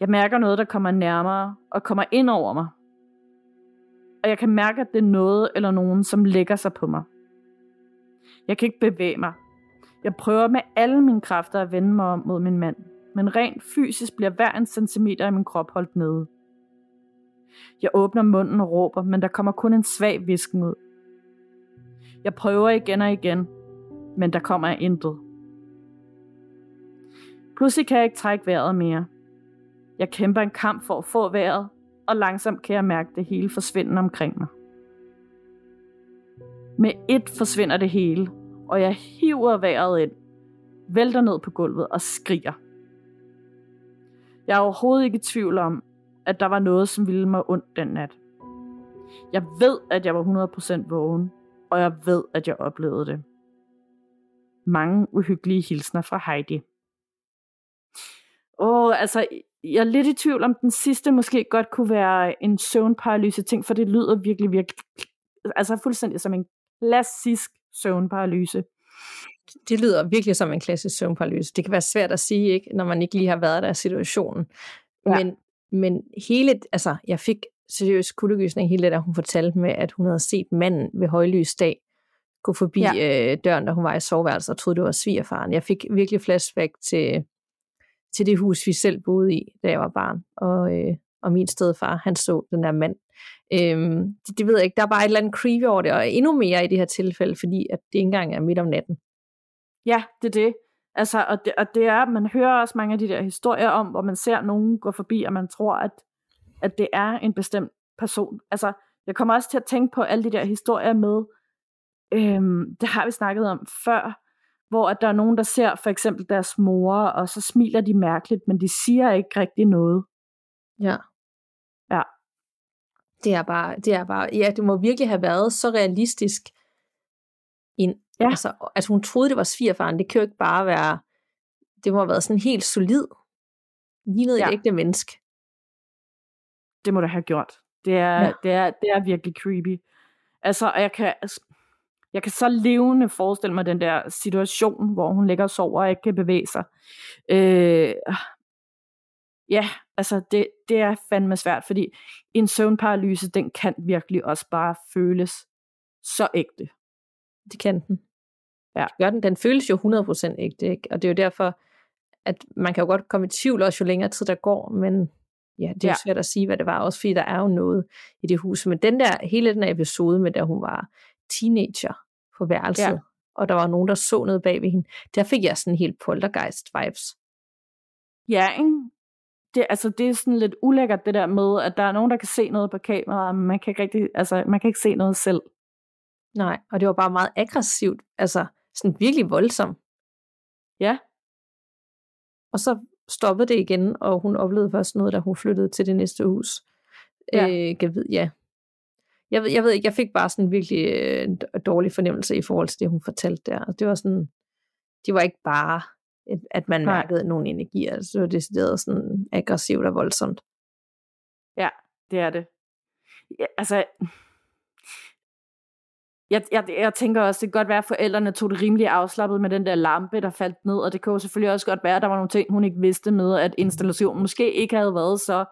A: Jeg mærker noget, der kommer nærmere og kommer ind over mig. Og jeg kan mærke, at det er noget eller nogen, som lægger sig på mig. Jeg kan ikke bevæge mig. Jeg prøver med alle mine kræfter at vende mig om mod min mand, men rent fysisk bliver hver en centimeter i min krop holdt nede. Jeg åbner munden og råber, men der kommer kun en svag visken ud. Jeg prøver igen og igen, men der kommer intet. Pludselig kan jeg ikke trække vejret mere. Jeg kæmper en kamp for at få vejret, og langsomt kan jeg mærke det hele forsvinde omkring mig. Med et forsvinder det hele, og jeg hiver vejret ind, vælter ned på gulvet og skriger. Jeg er overhovedet ikke i tvivl om, at der var noget, som ville mig ondt den nat. Jeg ved, at jeg var 100% vågen, og jeg ved, at jeg oplevede det. Mange uhyggelige hilsner fra Heidi. Åh, altså, jeg er lidt i tvivl om den sidste måske godt kunne være en søvnparalyse ting, for det lyder virkelig, virkelig, altså fuldstændig som en klassisk søvnparalyse.
B: Det lyder virkelig som en klassisk søvnparalyse. Det kan være svært at sige, ikke, når man ikke lige har været der i situationen. Ja. Men, men hele, altså, jeg fik seriøs kuldegysning hele det, der hun fortalte med, at hun havde set manden ved højlysdag gå forbi ja. øh, døren, da hun var i soveværelset og troede, det var svigerfaren. Jeg fik virkelig flashback til, til det hus, vi selv boede i, da jeg var barn. Og, øh, og min stedfar, han så den der mand. Øhm, det, det ved jeg ikke, der er bare et eller andet creepy over det, og endnu mere i det her tilfælde, fordi at det ikke engang er midt om natten.
A: Ja, det er det. Altså, og det, og det er, man hører også mange af de der historier om, hvor man ser nogen gå forbi, og man tror, at, at det er en bestemt person. Altså, jeg kommer også til at tænke på alle de der historier med, øhm, det har vi snakket om før, hvor at der er nogen, der ser for eksempel deres mor, og så smiler de mærkeligt, men de siger ikke rigtig noget.
B: Ja.
A: Ja.
B: Det er bare, det er bare, ja, det må virkelig have været så realistisk, en, ja. altså, at hun troede, det var svigerfaren. Det kan jo ikke bare være, det må have været sådan helt solid, lignet ja. et ægte menneske.
A: Det må det have gjort. Det er, ja. det er, det er virkelig creepy. Altså, og jeg kan, jeg kan så levende forestille mig den der situation, hvor hun ligger og sover og ikke kan bevæge sig. Øh, ja, altså det, det er fandme svært, fordi en søvnparalyse, den kan virkelig også bare føles så ægte.
B: Det kan den. Ja. Gør den. Den føles jo 100% ægte, ikke? og det er jo derfor, at man kan jo godt komme i tvivl også, jo længere tid der går, men ja, det er ja. svært at sige, hvad det var, også fordi der er jo noget i det hus. Men den der, hele den episode med, da hun var teenager på værelset, ja. og der var nogen, der så noget bag ved hende, der fik jeg sådan helt poltergeist-vibes.
A: Ja, ikke? Det, altså, det er sådan lidt ulækkert, det der med, at der er nogen, der kan se noget på kameraet, men man kan ikke, rigtig, altså, man kan ikke se noget selv.
B: Nej, og det var bare meget aggressivt, altså sådan virkelig voldsomt.
A: Ja.
B: Og så stoppede det igen, og hun oplevede først noget, da hun flyttede til det næste hus. Ja. Øh, jeg ved, ja. Jeg ved, jeg ved ikke, jeg fik bare sådan en virkelig øh, dårlig fornemmelse i forhold til det, hun fortalte der. Det var sådan, det var ikke bare, at man Nej. mærkede nogle energier. Altså, det var decideret sådan aggressivt og voldsomt.
A: Ja, det er det. Ja, altså, jeg, jeg, jeg tænker også, det kan godt være, at forældrene tog det rimelig afslappet med den der lampe, der faldt ned, og det kan jo selvfølgelig også godt være, at der var nogle ting, hun ikke vidste med, at installationen måske ikke havde været så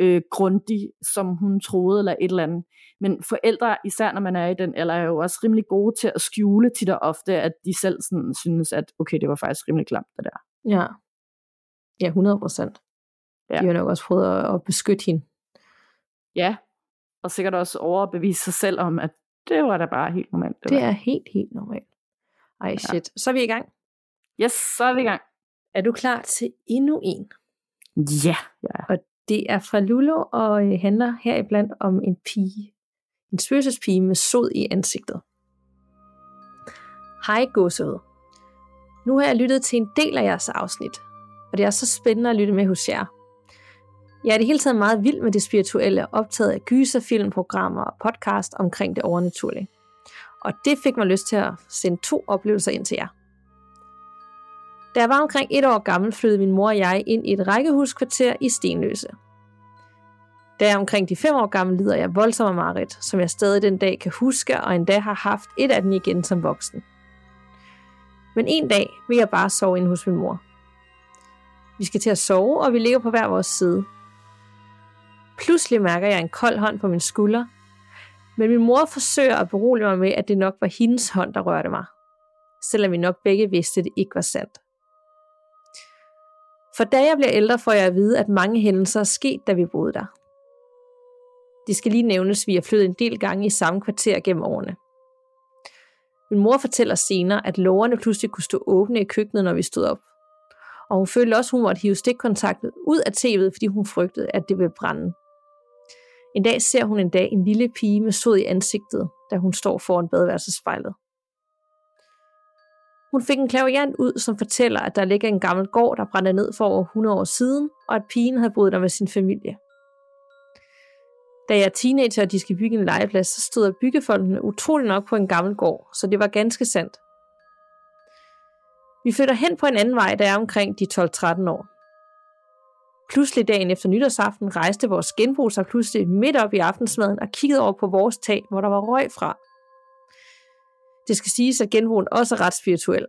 A: øh, grundig, som hun troede, eller et eller andet. Men forældre, især når man er i den, eller er jo også rimelig gode til at skjule tit og ofte, at de selv sådan synes, at okay, det var faktisk rimelig klamt, det der.
B: Ja, ja 100 procent. Ja. De har nok også prøvet at, at beskytte hende.
A: Ja, og sikkert også overbevise sig selv om, at det var da bare helt normalt.
B: Det, det er helt, helt normalt. Ej, shit. Ja. Så er vi i gang.
A: Yes, så er vi i gang.
B: Er du klar til endnu en?
A: Ja, ja.
B: Og det er fra Lulu og øh, handler heriblandt om en pige. En spøgelsespige med sod i ansigtet. Hej gåsehud. Nu har jeg lyttet til en del af jeres afsnit, og det er så spændende at lytte med hos jer. Jeg er det hele taget meget vild med det spirituelle, optaget af gyserfilm, programmer og podcast omkring det overnaturlige. Og det fik mig lyst til at sende to oplevelser ind til jer. Da jeg var omkring et år gammel, flyttede min mor og jeg ind i et rækkehuskvarter i Stenløse. Da jeg er omkring de fem år gammel, lider jeg voldsomt af mareridt, som jeg stadig den dag kan huske, og endda har haft et af den igen som voksen. Men en dag vil jeg bare sove inde hos min mor. Vi skal til at sove, og vi ligger på hver vores side. Pludselig mærker jeg en kold hånd på min skulder, men min mor forsøger at berolige mig med, at det nok var hendes hånd, der rørte mig. Selvom vi nok begge vidste, at det ikke var sandt. For da jeg bliver ældre, får jeg at vide, at mange hændelser er sket, da vi boede der. Det skal lige nævnes, at vi har flyttet en del gange i samme kvarter gennem årene. Min mor fortæller senere, at lårene pludselig kunne stå åbne i køkkenet, når vi stod op. Og hun følte også, at hun måtte hive stikkontaktet ud af tv'et, fordi hun frygtede, at det ville brænde. En dag ser hun en dag en lille pige med sod i ansigtet, da hun står foran badeværelsespejlet. Hun fik en klaviant ud, som fortæller, at der ligger en gammel gård, der brændte ned for over 100 år siden, og at pigen havde boet der med sin familie. Da jeg er teenager, og de skal bygge en legeplads, så stod byggefolkene utrolig nok på en gammel gård, så det var ganske sandt. Vi flytter hen på en anden vej, der er omkring de 12-13 år. Pludselig dagen efter nytårsaften rejste vores genbrug sig pludselig midt op i aftensmaden og kiggede over på vores tag, hvor der var røg fra. Det skal siges, at genbrugen også er ret spirituel.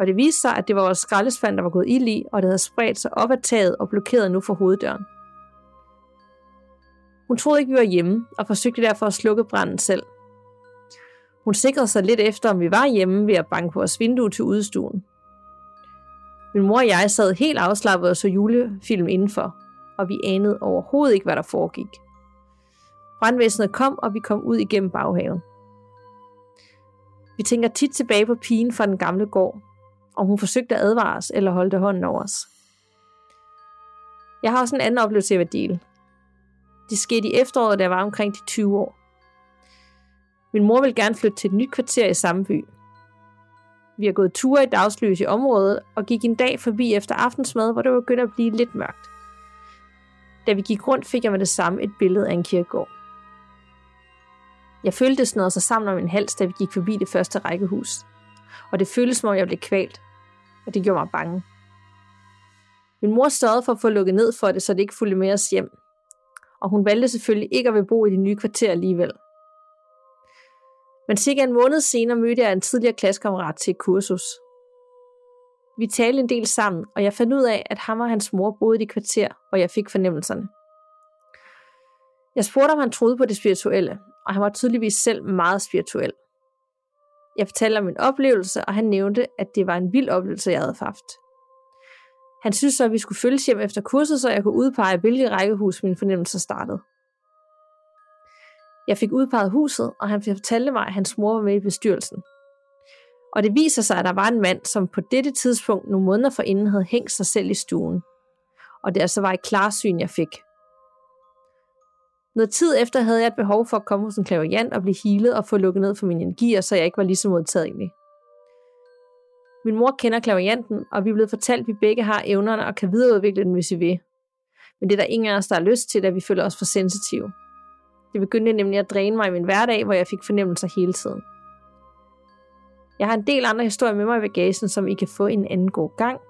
B: Og det viste sig, at det var vores skraldespand, der var gået ild i, og det havde spredt sig op ad taget og blokeret nu for hoveddøren. Hun troede ikke, vi var hjemme, og forsøgte derfor at slukke branden selv. Hun sikrede sig lidt efter, om vi var hjemme ved at banke vores vindue til udstuen. Min mor og jeg sad helt afslappet og så julefilm indenfor, og vi anede overhovedet ikke, hvad der foregik. Brandvæsenet kom, og vi kom ud igennem baghaven. Vi tænker tit tilbage på pigen fra den gamle gård, om hun forsøgte at advare os eller holde hånden over os. Jeg har også en anden oplevelse, jeg vil dele. Det skete i efteråret, da jeg var omkring de 20 år. Min mor vil gerne flytte til et nyt kvarter i samme by. Vi har gået ture i dagslys i området og gik en dag forbi efter aftensmad, hvor det begyndte at blive lidt mørkt. Da vi gik rundt, fik jeg med det samme et billede af en kirkegård. Jeg følte det snøret sig sammen om en hals, da vi gik forbi det første rækkehus. Og det føltes som om jeg blev kvalt. Og det gjorde mig bange. Min mor sørgede for at få lukket ned for det, så det ikke fulgte med os hjem. Og hun valgte selvfølgelig ikke at vil bo i det nye kvarter alligevel. Men cirka en måned senere mødte jeg en tidligere klassekammerat til et kursus. Vi talte en del sammen, og jeg fandt ud af, at ham og hans mor boede i det kvarter, hvor jeg fik fornemmelserne. Jeg spurgte, om han troede på det spirituelle, og han var tydeligvis selv meget spirituel. Jeg fortalte om min oplevelse, og han nævnte, at det var en vild oplevelse, jeg havde haft. Han synes så, at vi skulle følges hjem efter kurset, så jeg kunne udpege, hvilket rækkehus min fornemmelse startede. Jeg fik udpeget huset, og han fortalte mig, at hans mor var med i bestyrelsen. Og det viser sig, at der var en mand, som på dette tidspunkt nogle måneder forinden havde hængt sig selv i stuen. Og det altså var et klarsyn, jeg fik. Noget tid efter havde jeg et behov for at komme hos en klaverjant og blive healet og få lukket ned for mine energier, så jeg ikke var lige så modtagelig. Min mor kender klaverjanten, og vi er blevet fortalt, at vi begge har evnerne og kan videreudvikle den, hvis vi vil. Men det er der ingen af os, der har lyst til, da vi føler os for sensitive. Det begyndte nemlig at dræne mig i min hverdag, hvor jeg fik fornemmelser hele tiden. Jeg har en del andre historier med mig i bagagen, som I kan få en anden god gang.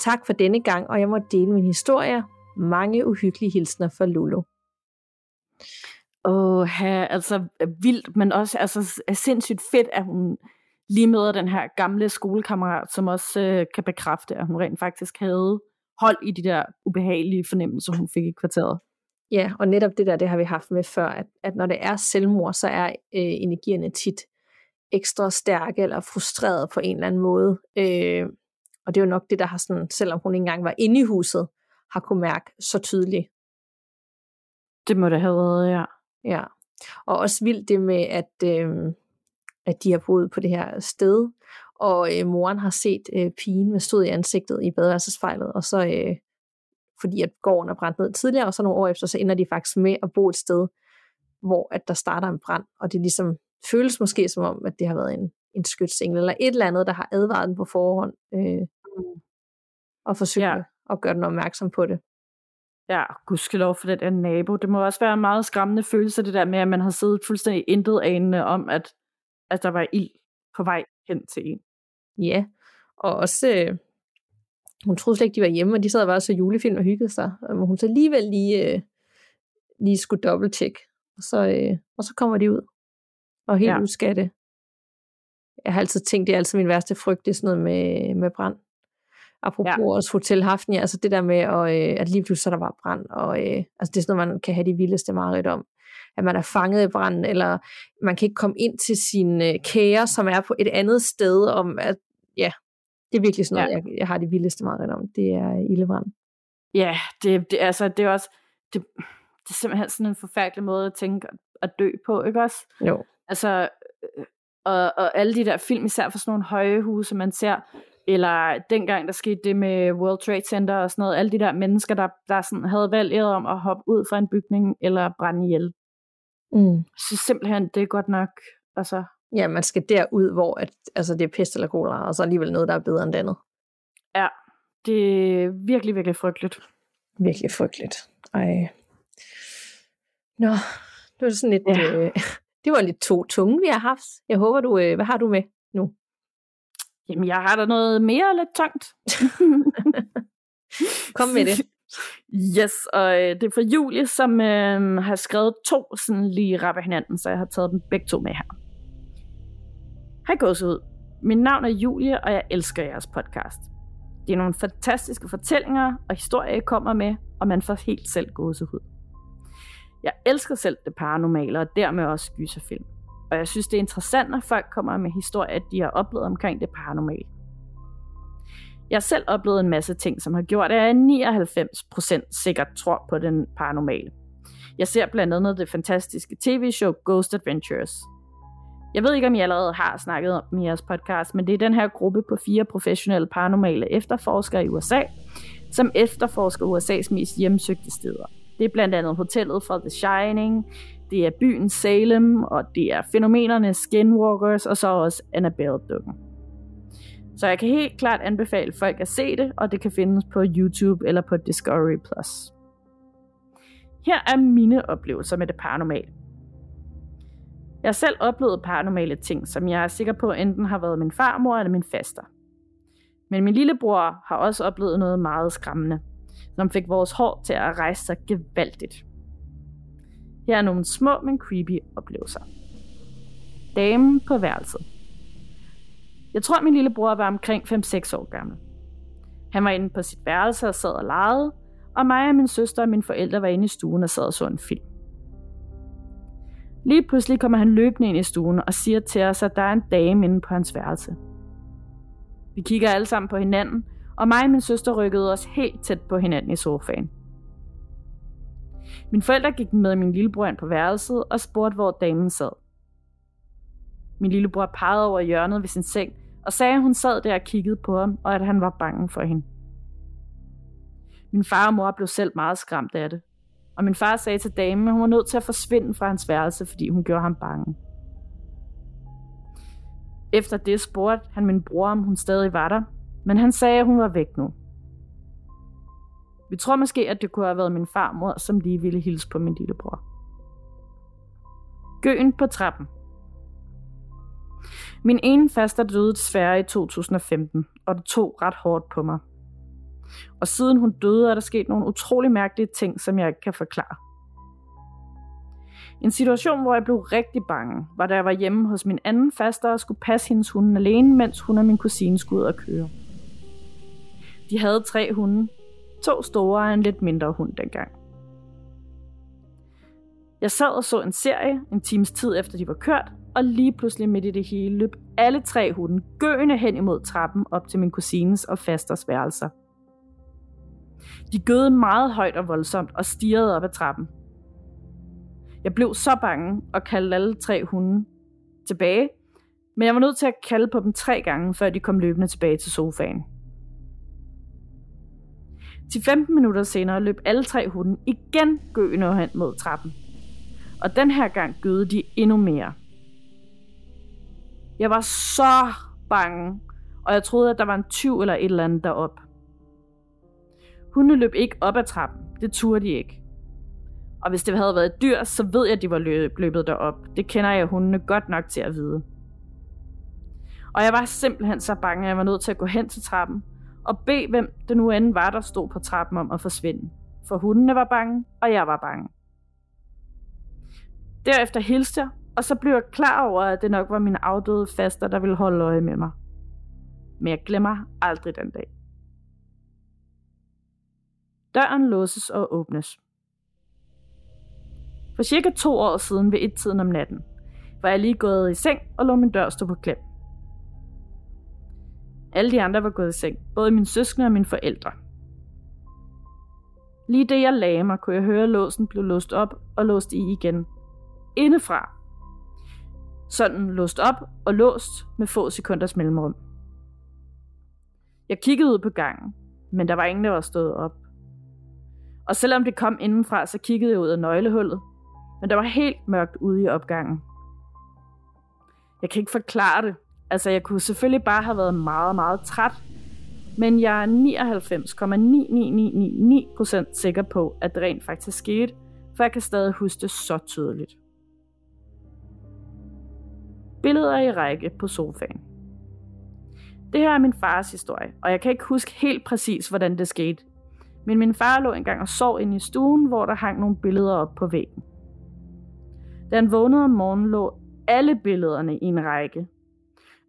B: Tak for denne gang, og jeg må dele min historie. Mange uhyggelige hilsner fra Lulu.
A: Åh, altså øh, vildt, men også altså, er øh, sindssygt fedt, at hun lige møder den her gamle skolekammerat, som også øh, kan bekræfte, at hun rent faktisk havde hold i de der ubehagelige fornemmelser, hun fik i kvarteret.
B: Ja, og netop det der, det har vi haft med før, at, at når det er selvmord, så er øh, energierne tit ekstra stærke eller frustreret på en eller anden måde. Øh, og det er jo nok det, der har sådan, selvom hun ikke engang var inde i huset, har kunne mærke så tydeligt.
A: Det må det have været, ja.
B: Ja, og også vildt det med, at, øh, at de har boet på det her sted, og øh, moren har set øh, pigen med stod i ansigtet i badeværelsespejlet, og så øh, fordi at gården er brændt ned tidligere, og så nogle år efter, så ender de faktisk med at bo et sted, hvor at der starter en brand, og det ligesom føles måske som om, at det har været en, en skytsengel, eller et eller andet, der har advaret den på forhånd, øh, og forsøgt ja. at gøre den opmærksom på det.
A: Ja, gudskelov for det der nabo. Det må også være en meget skræmmende følelse, det der med, at man har siddet fuldstændig intet anende om, at, at der var ild på vej hen til en.
B: Ja, og også, øh, hun troede slet ikke, de var hjemme, og de sad bare så julefilm og hyggede sig. Og hun så alligevel lige, øh, lige skulle dobbelttjekke. Og så, øh, og så kommer de ud. Og helt ja. uskatte. Jeg har altid tænkt, det er altid min værste frygt, det er sådan noget med, med brand. Apropos ja. også Hotel Hafnia, altså det der med, at, øh, at lige pludselig så der var brand, og øh, altså det er sådan noget, man kan have de vildeste mareridt om. At man er fanget i branden, eller man kan ikke komme ind til sine øh, kære, som er på et andet sted, om at, ja, det er virkelig sådan noget, ja. jeg, jeg har de vildeste mareridt om. Det er ildebrand.
A: Ja, det, det, altså, det er også, det, det er simpelthen sådan en forfærdelig måde at tænke at dø på, ikke også?
B: Jo.
A: Altså, øh, og, og alle de der film, især for sådan nogle høje huse, man ser Eller dengang, der skete det med World Trade Center og sådan noget. Alle de der mennesker, der, der sådan havde valget om at hoppe ud fra en bygning eller brænde ihjel.
B: Mm.
A: Så simpelthen, det er godt nok. Altså,
B: Ja, man skal derud, hvor at, altså, det er pest eller kolera, og så alligevel noget, der er bedre end det andet.
A: ja, det er virkelig, virkelig frygteligt.
B: Virkelig frygteligt. Ej. Nå, det var sådan lidt...
A: Ja.
B: Øh, det var lidt to tunge, vi har haft. Jeg håber, du... Øh, hvad har du med nu?
A: Jamen, jeg har da noget mere lidt tungt.
B: Kom med det.
A: Yes, og øh, det er fra Julie, som øh, har skrevet to sådan lige rap af hinanden, så jeg har taget dem begge to med her. Hej gåsehud. Mit navn er Julie, og jeg elsker jeres podcast. Det er nogle fantastiske fortællinger og historier, I kommer med, og man får helt selv gåsehud. Jeg elsker selv det paranormale, og dermed også gyserfilm. Og jeg synes, det er interessant, når folk kommer med historier, de har oplevet omkring det paranormale. Jeg har selv oplevet en masse ting, som har gjort, at jeg 99% sikkert tror på den paranormale. Jeg ser blandt andet det fantastiske tv-show Ghost Adventures. Jeg ved ikke, om I allerede har snakket om dem i jeres podcast, men det er den her gruppe på fire professionelle paranormale efterforskere i USA, som efterforsker USA's mest hjemsøgte steder. Det er blandt andet hotellet fra The Shining, det er byen Salem, og det er fænomenerne Skinwalkers, og så også Annabelle-dukken. Så jeg kan helt klart anbefale folk at se det, og det kan findes på YouTube eller på Discovery+. Plus. Her er mine oplevelser med det paranormale. Jeg har selv oplevet paranormale ting, som jeg er sikker på enten har været min farmor eller min faster. Men min lillebror har også oplevet noget meget skræmmende, som fik vores hår til at rejse sig gevaldigt. Her er nogle små, men creepy oplevelser. Damen på værelset. Jeg tror, min lillebror var omkring 5-6 år gammel. Han var inde på sit værelse og sad og legede, og mig og min søster og mine forældre var inde i stuen og sad og så en film. Lige pludselig kommer han løbende ind i stuen og siger til os, at der er en dame inde på hans værelse. Vi kigger alle sammen på hinanden, og mig og min søster rykkede os helt tæt på hinanden i sofaen. Min forældre gik med min lillebror ind på værelset og spurgte, hvor damen sad. Min lillebror pegede over hjørnet ved sin seng og sagde, at hun sad der og kiggede på ham, og at han var bange for hende. Min far og mor blev selv meget skræmt af det, og min far sagde til damen, at hun var nødt til at forsvinde fra hans værelse, fordi hun gjorde ham bange. Efter det spurgte han min bror, om hun stadig var der, men han sagde, at hun var væk nu. Vi tror måske, at det kunne have været min farmor, som lige ville hilse på min lillebror. Gøen på trappen. Min ene faster døde desværre i 2015, og det tog ret hårdt på mig. Og siden hun døde, er der sket nogle utrolig mærkelige ting, som jeg ikke kan forklare. En situation, hvor jeg blev rigtig bange, var da jeg var hjemme hos min anden faster og skulle passe hendes hunden alene, mens hun og min kusine skulle ud og køre. De havde tre hunde, to store og en lidt mindre hund dengang. Jeg sad og så en serie en times tid efter de var kørt, og lige pludselig midt i det hele løb alle tre hunde gøende hen imod trappen op til min kusines og fasters værelser. De gøede meget højt og voldsomt og stirrede op ad trappen. Jeg blev så bange og kaldte alle tre hunde tilbage, men jeg var nødt til at kalde på dem tre gange, før de kom løbende tilbage til sofaen. Til 15 minutter senere løb alle tre hunde igen gøende hen mod trappen. Og den her gang gøede de endnu mere. Jeg var så bange, og jeg troede, at der var en tyv eller et eller andet derop. Hundene løb ikke op ad trappen. Det turde de ikke. Og hvis det havde været et dyr, så ved jeg, at de var løbet derop. Det kender jeg hundene godt nok til at vide. Og jeg var simpelthen så bange, at jeg var nødt til at gå hen til trappen og bede, hvem det nu end var, der stod på trappen om at forsvinde. For hundene var bange, og jeg var bange. Derefter hilste jeg, og så blev jeg klar over, at det nok var min afdøde faster, der ville holde øje med mig. Men jeg glemmer aldrig den dag. Døren låses og åbnes. For cirka to år siden ved et-tiden om natten, var jeg lige gået i seng og lå min dør stå på klem. Alle de andre var gået i seng, både mine søskende og mine forældre. Lige det jeg lagde mig, kunne jeg høre, at låsen blev låst op og låst i igen. Indefra. Sådan låst op og låst med få sekunders mellemrum. Jeg kiggede ud på gangen, men der var ingen, der var stået op. Og selvom det kom indenfra, så kiggede jeg ud af nøglehullet, men der var helt mørkt ude i opgangen. Jeg kan ikke forklare det. Altså, jeg kunne selvfølgelig bare have været meget, meget træt, men jeg er 99,9999% sikker på, at det rent faktisk skete, for jeg kan stadig huske det så tydeligt. Billeder i række på sofaen. Det her er min fars historie, og jeg kan ikke huske helt præcis, hvordan det skete. Men min far lå engang og sov inde i stuen, hvor der hang nogle billeder op på væggen. Da han vågnede om morgenen, lå alle billederne i en række.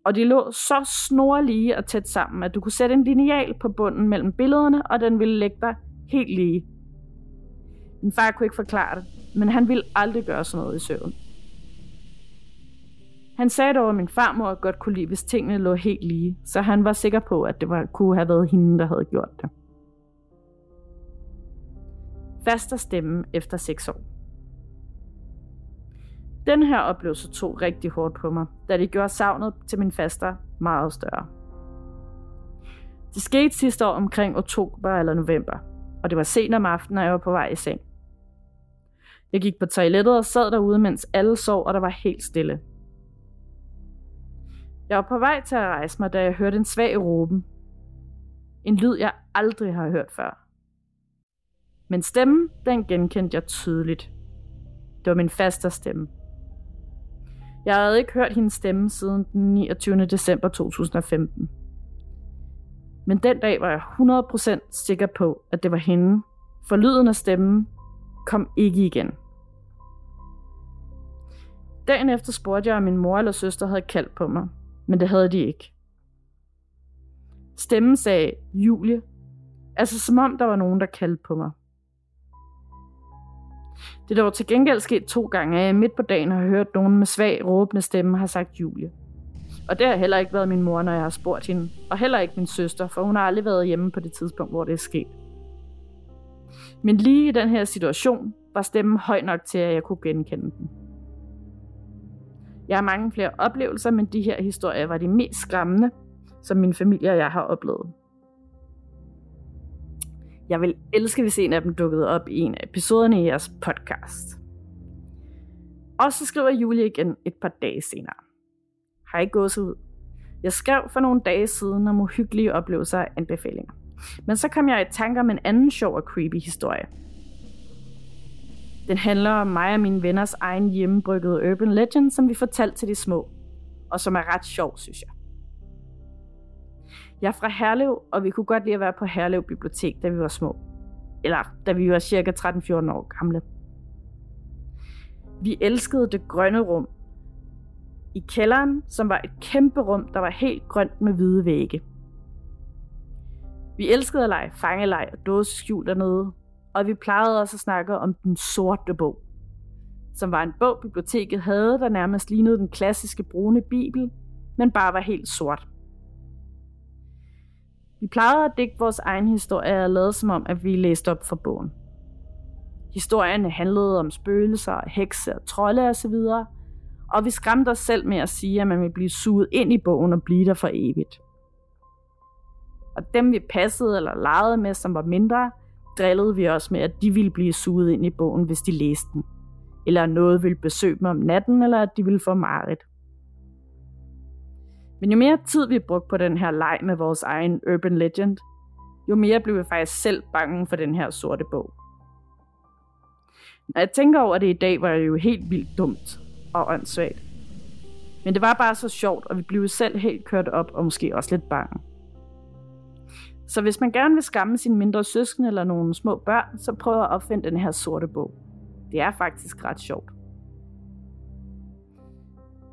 A: Og de lå så snorlige og tæt sammen, at du kunne sætte en lineal på bunden mellem billederne, og den ville lægge dig helt lige. Min far kunne ikke forklare det, men han ville aldrig gøre sådan noget i søvn. Han sagde dog, at min farmor godt kunne lide, hvis tingene lå helt lige, så han var sikker på, at det var, kunne have været hende, der havde gjort det. Faster stemme efter 6 år. Den her oplevelse tog rigtig hårdt på mig, da det gjorde savnet til min faster meget større. Det skete sidste år omkring oktober eller november, og det var sent om aftenen, og jeg var på vej i seng. Jeg gik på toilettet og sad derude, mens alle sov, og der var helt stille. Jeg var på vej til at rejse mig, da jeg hørte en svag råben. En lyd, jeg aldrig har hørt før. Men stemmen, den genkendte jeg tydeligt. Det var min faster stemme. Jeg havde ikke hørt hendes stemme siden den 29. december 2015. Men den dag var jeg 100% sikker på, at det var hende, for lyden af stemmen kom ikke igen. Dagen efter spurgte jeg, om min mor eller søster havde kaldt på mig, men det havde de ikke. Stemmen sagde Julie, altså som om der var nogen, der kaldte på mig. Det er dog til gengæld sket to gange, at jeg midt på dagen har hørt nogen med svag råbende stemme har sagt Julie. Og det har heller ikke været min mor, når jeg har spurgt hende, og heller ikke min søster, for hun har aldrig været hjemme på det tidspunkt, hvor det er sket. Men lige i den her situation var stemmen høj nok til, at jeg kunne genkende den. Jeg har mange flere oplevelser, men de her historier var de mest skræmmende, som min familie og jeg har oplevet. Jeg vil elske, hvis en af dem dukkede op i en af episoderne i jeres podcast. Og så skriver Julie igen et par dage senere. Hej gåsehud. Jeg skrev for nogle dage siden om uhyggelige oplevelser og anbefalinger. Men så kom jeg i tanker om en anden sjov og creepy historie. Den handler om mig og mine venners egen hjemmebryggede urban legend, som vi fortalte til de små, og som er ret sjov, synes jeg. Jeg er fra Herlev, og vi kunne godt lide at være på Herlev Bibliotek, da vi var små. Eller da vi var cirka 13-14 år gamle. Vi elskede det grønne rum. I kælderen, som var et kæmpe rum, der var helt grønt med hvide vægge. Vi elskede at lege fangeleg og dåseskjul dernede, og vi plejede også at snakke om den sorte bog, som var en bog, biblioteket havde, der nærmest lignede den klassiske brune bibel, men bare var helt sort. Vi plejede at dække vores egen historie og lade som om, at vi læste op for bogen. Historierne handlede om spøgelser, hekse og trolde osv., og vi skræmte os selv med at sige, at man ville blive suget ind i bogen og blive der for evigt. Og dem vi passede eller legede med, som var mindre, drillede vi også med, at de ville blive suget ind i bogen, hvis de læste den. Eller noget ville besøge dem om natten, eller at de ville få mareridt. Men jo mere tid vi brugte på den her leg med vores egen urban legend, jo mere blev vi faktisk selv bange for den her sorte bog. Når jeg tænker over det i dag, var det jo helt vildt dumt og åndssvagt. Men det var bare så sjovt, og vi blev selv helt kørt op og måske også lidt bange. Så hvis man gerne vil skamme sine mindre søskende eller nogle små børn, så prøv at opfinde den her sorte bog. Det er faktisk ret sjovt.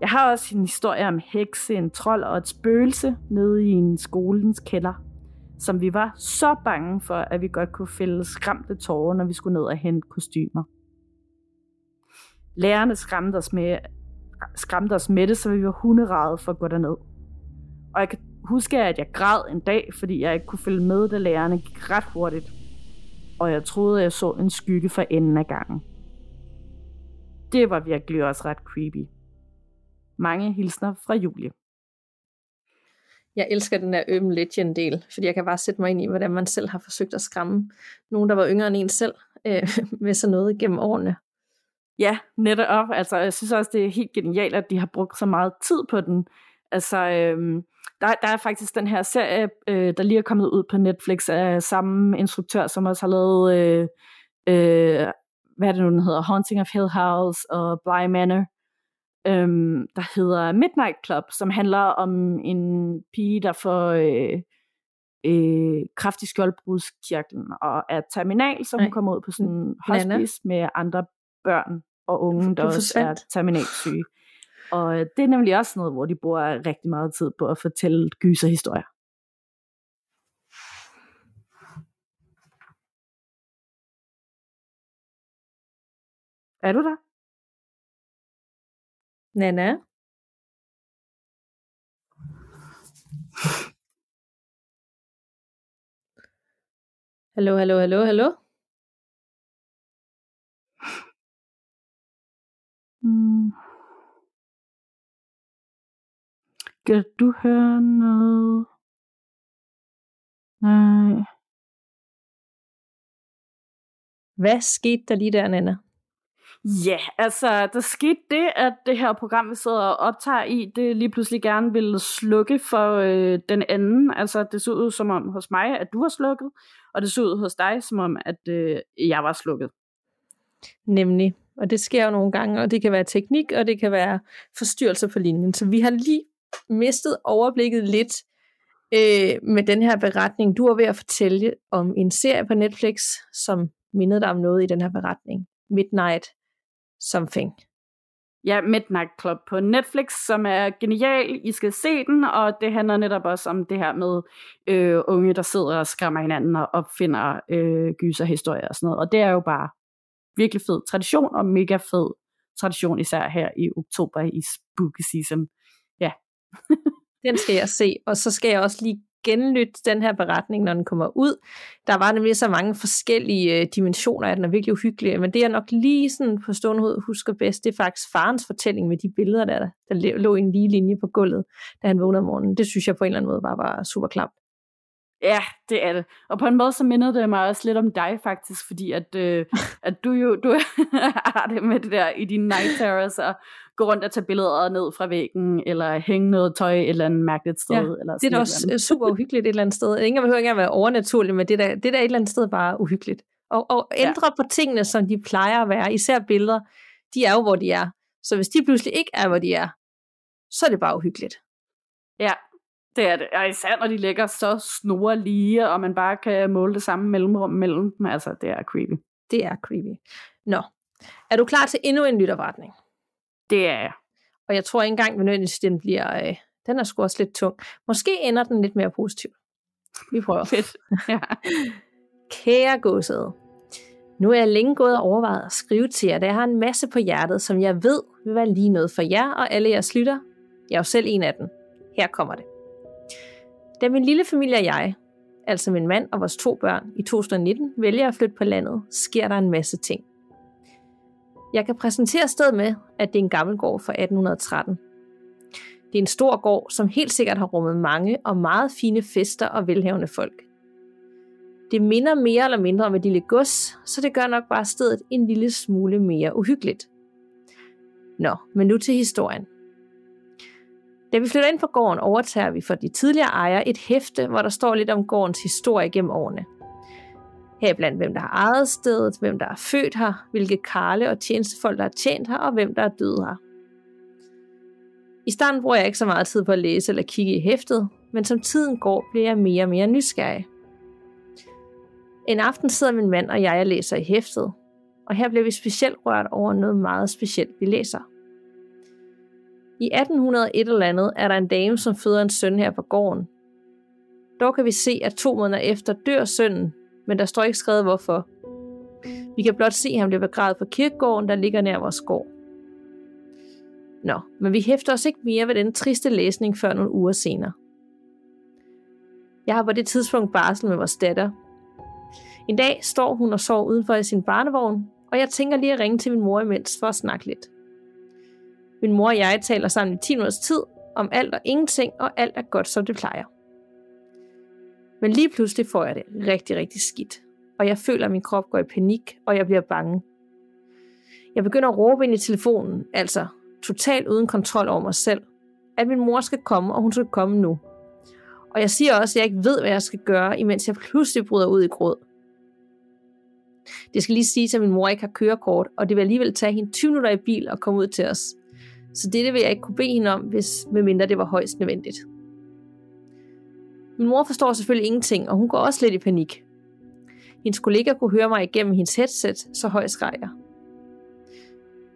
A: Jeg har også en historie om hekse, en trold og et spøgelse nede i en skolens kælder, som vi var så bange for, at vi godt kunne fælde skræmte tårer, når vi skulle ned og hente kostymer. Lærerne skræmte os med, skræmte os med det, så vi var hunderede for at gå derned. Og jeg kan huske, at jeg græd en dag, fordi jeg ikke kunne følge med, da lærerne gik ret hurtigt. Og jeg troede, at jeg så en skygge for enden af gangen. Det var virkelig også ret creepy. Mange hilsner fra Julie.
B: Jeg elsker den der urban legend del, fordi jeg kan bare sætte mig ind i, hvordan man selv har forsøgt at skræmme nogen, der var yngre end en selv, øh, med sådan noget gennem årene.
A: Ja, netop. Altså, jeg synes også, det er helt genialt, at de har brugt så meget tid på den. Altså, øhm, der, der er faktisk den her serie, øh, der lige er kommet ud på Netflix af samme instruktør, som også har lavet, øh, øh, hvad er det nu, den hedder, Haunting of Hill House og Bly Manor, øhm, der hedder Midnight Club, som handler om en pige, der får øh, øh, kraftig skjoldbrudskirklen og er terminal, så hun Nej. kommer ud på sådan en hospice med andre børn og unge, der også er terminalsyge. Og øh, det er nemlig også noget, hvor de bruger rigtig meget tid på at fortælle gyserhistorier. Er du der?
B: Nana? Hallo, hallo, hallo, hallo?
A: Mm. Kan du høre noget? Nej.
B: Hvad skete der lige der, Nana?
A: Ja, altså, der skete det, at det her program, vi sidder og optager i, det lige pludselig gerne ville slukke for øh, den anden. Altså, det så ud som om hos mig, at du var slukket, og det så ud hos dig, som om, at øh, jeg var slukket.
B: Nemlig. Og det sker jo nogle gange, og det kan være teknik, og det kan være forstyrrelser på linjen. Så vi har lige mistet overblikket lidt øh, med den her beretning. Du var ved at fortælle om en serie på Netflix, som mindede dig om noget i den her beretning. Midnight Something.
A: Ja, Midnight Club på Netflix, som er genial. I skal se den, og det handler netop også om det her med øh, unge, der sidder og skræmmer hinanden og opfinder øh, gyserhistorier og sådan noget. Og det er jo bare virkelig fed tradition, og mega fed tradition, især her i oktober i spooky season. Ja.
B: den skal jeg se, og så skal jeg også lige genlytte den her beretning, når den kommer ud. Der var nemlig så mange forskellige øh, dimensioner af den, er virkelig uhyggelig. Men det jeg nok lige sådan på stående hoved husker bedst, det er faktisk farens fortælling med de billeder, der, der lå i en lige linje på gulvet, da han vågnede om morgenen. Det synes jeg på en eller anden måde bare var super klamt.
A: Ja, det er det. Og på en måde så mindede det mig også lidt om dig faktisk, fordi at, øh, at du jo du har det med det der i dine night terrors og gå rundt og tage billeder ned fra væggen, eller hænge noget tøj et eller andet mærkeligt sted.
B: Ja,
A: eller
B: det er da også eller super uhyggeligt et eller andet sted. Ingen behøver ikke at være overnaturligt, men det der, det der et eller andet sted bare uhyggeligt. Og, og ændre ja. på tingene, som de plejer at være, især billeder, de er jo, hvor de er. Så hvis de pludselig ikke er, hvor de er, så er det bare uhyggeligt.
A: Ja, det er det. Og især når de ligger så snore lige, og man bare kan måle det samme mellemrum mellem dem. Altså, det er creepy.
B: Det er creepy. Nå, er du klar til endnu en lytterretning?
A: Det er jeg.
B: Og jeg tror ikke engang, at den bliver... Øh, den er sgu også lidt tung. Måske ender den lidt mere positiv. Vi prøver.
A: Fedt. Ja.
B: Kære gåsede. Nu er jeg længe gået og overvejet at skrive til jer, da jeg har en masse på hjertet, som jeg ved vil være lige noget for jer og alle jeres lytter. Jeg er jo selv en af dem. Her kommer det. Da min lille familie og jeg, altså min mand og vores to børn, i 2019 vælger at flytte på landet, sker der en masse ting. Jeg kan præsentere stedet med, at det er en gammel gård fra 1813. Det er en stor gård, som helt sikkert har rummet mange og meget fine fester og velhavende folk. Det minder mere eller mindre om et lille gods, så det gør nok bare stedet en lille smule mere uhyggeligt. Nå, men nu til historien. Da vi flytter ind på gården, overtager vi for de tidligere ejere et hæfte, hvor der står lidt om gårdens historie gennem årene heriblandt hvem der har ejet stedet, hvem der er født her, hvilke karle og tjenestefolk, der har tjent her, og hvem der er døde her. I starten bruger jeg ikke så meget tid på at læse eller kigge i hæftet, men som tiden går, bliver jeg mere og mere nysgerrig. En aften sidder min mand og jeg og læser i hæftet, og her bliver vi specielt rørt over noget meget specielt, vi læser. I 1801 eller andet er der en dame, som føder en søn her på gården. Dog kan vi se, at to måneder efter dør sønnen, men der står ikke skrevet hvorfor. Vi kan blot se, at han bliver begravet på kirkegården, der ligger nær vores gård. Nå, men vi hæfter os ikke mere ved den triste læsning før nogle uger senere. Jeg har på det tidspunkt barsel med vores datter. En dag står hun og sover udenfor i sin barnevogn, og jeg tænker lige at ringe til min mor imens for at snakke lidt. Min mor og jeg taler sammen i 10 minutters tid, om alt og ingenting, og alt er godt, som det plejer. Men lige pludselig får jeg det rigtig, rigtig skidt, og jeg føler, at min krop går i panik, og jeg bliver bange. Jeg begynder at råbe ind i telefonen, altså totalt uden kontrol over mig selv, at min mor skal komme, og hun skal komme nu. Og jeg siger også, at jeg ikke ved, hvad jeg skal gøre, imens jeg pludselig bryder ud i gråd. Det skal lige sige, at min mor ikke har kørekort, og det vil alligevel tage hende 20 minutter i bil og komme ud til os. Så det vil jeg ikke kunne bede hende om, hvis medmindre det var højst nødvendigt. Min mor forstår selvfølgelig ingenting, og hun går også lidt i panik. Hendes kollega kunne høre mig igennem hendes headset, så højt skreg jeg.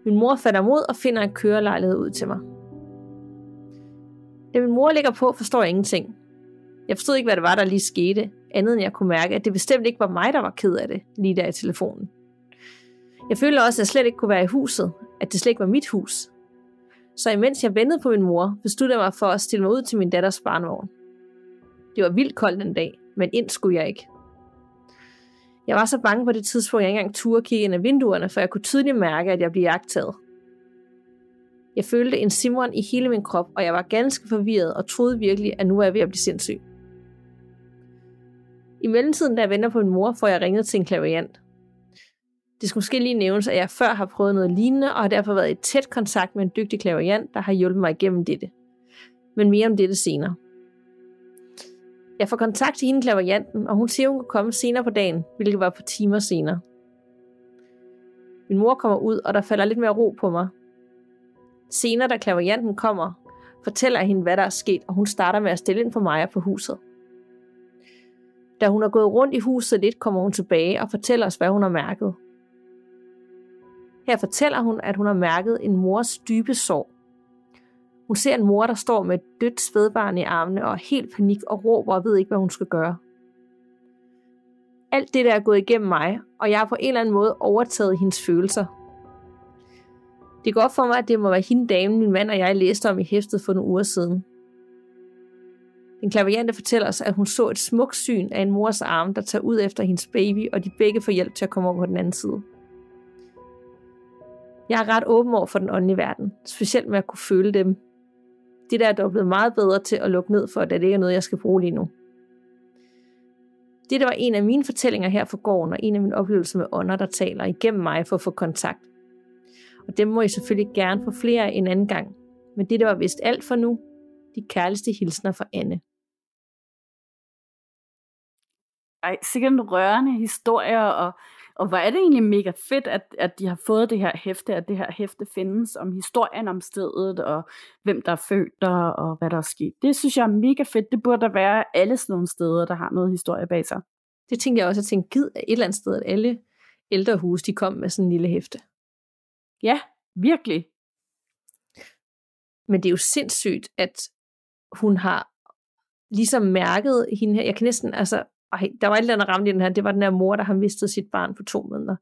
B: Min mor fatter mod og finder en kørelejlighed ud til mig. Da min mor ligger på, forstår jeg ingenting. Jeg forstod ikke, hvad det var, der lige skete, andet end jeg kunne mærke, at det bestemt ikke var mig, der var ked af det, lige der i telefonen. Jeg følte også, at jeg slet ikke kunne være i huset, at det slet ikke var mit hus. Så imens jeg ventede på min mor, besluttede jeg mig for at stille mig ud til min datters barnevogn. Det var vildt koldt den dag, men ind skulle jeg ikke. Jeg var så bange på det tidspunkt, at jeg ikke engang turde kigge ind af vinduerne, for jeg kunne tydeligt mærke, at jeg blev jagtet. Jeg følte en simron i hele min krop, og jeg var ganske forvirret og troede virkelig, at nu er jeg ved at blive sindssyg. I mellemtiden, da jeg venter på min mor, får jeg ringet til en klaviant. Det skal måske lige nævnes, at jeg før har prøvet noget lignende, og har derfor været i tæt kontakt med en dygtig klaviant, der har hjulpet mig igennem dette. Men mere om dette senere. Jeg får kontakt til hende klaverianten, og hun siger, hun kan komme senere på dagen, hvilket var på timer senere. Min mor kommer ud, og der falder lidt mere ro på mig. Senere, da klaverianten kommer, fortæller jeg hende, hvad der er sket, og hun starter med at stille ind for mig og på huset. Da hun har gået rundt i huset lidt, kommer hun tilbage og fortæller os, hvad hun har mærket. Her fortæller hun, at hun har mærket en mors dybe sorg. Hun ser en mor, der står med et dødt spædbarn i armene og helt panik og råber og ved ikke, hvad hun skal gøre. Alt det der er gået igennem mig, og jeg har på en eller anden måde overtaget hendes følelser. Det går op for mig, at det må være hende damen, min mand og jeg læste om i hæftet for nogle uger siden. Den klaviante fortæller os, at hun så et smukt syn af en mors arm, der tager ud efter hendes baby, og de begge får hjælp til at komme over på den anden side. Jeg er ret åben over for den åndelige verden, specielt med at kunne føle dem. Det der er dog blevet meget bedre til at lukke ned for, da det ikke er noget, jeg skal bruge lige nu. Det der var en af mine fortællinger her for gården, og en af mine oplevelser med ånder, der taler igennem mig for at få kontakt. Og dem må I selvfølgelig gerne få flere en anden gang. Men det der var vist alt for nu. De kærligste hilsner fra Anne.
A: Ej, sikkert en rørende historier, og, og hvor er det egentlig mega fedt, at, at de har fået det her hæfte, at det her hæfte findes om historien om stedet, og hvem der er født der, og hvad der er sket. Det synes jeg er mega fedt. Det burde der være alle sådan nogle steder, der har noget historie bag sig.
B: Det tænkte jeg også, at tænke, gid et eller andet sted, at alle ældrehus, de kom med sådan en lille hæfte.
A: Ja, virkelig.
B: Men det er jo sindssygt, at hun har ligesom mærket hende her. Jeg kan næsten, altså, ej, der var et eller andet ramt i den her, det var den her mor, der har mistet sit barn på to måneder.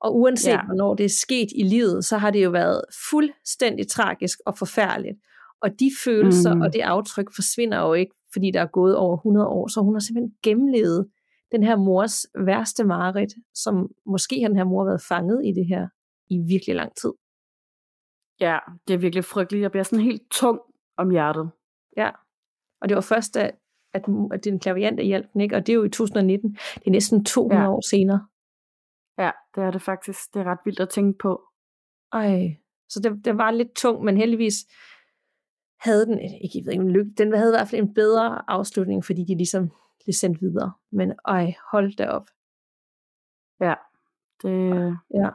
B: Og uanset ja. hvornår det er sket i livet, så har det jo været fuldstændig tragisk og forfærdeligt. Og de følelser mm. og det aftryk forsvinder jo ikke, fordi der er gået over 100 år. Så hun har simpelthen gennemlevet den her mors værste mareridt, som måske har den her mor været fanget i det her i virkelig lang tid.
A: Ja, det er virkelig frygteligt. Jeg bliver sådan helt tung om hjertet.
B: Ja, og det var først, da at, at den klaviant hjalp den, ikke? og det er jo i 2019. Det er næsten 200 ja. år senere.
A: Ja, det er det faktisk. Det er ret vildt at tænke på.
B: Ej, så det, det var lidt tung, men heldigvis havde den, ikke, jeg ved ikke, lykke, den havde i hvert fald en bedre afslutning, fordi de ligesom blev sendt videre. Men ej, hold da op.
A: Ja, det...
B: Ja.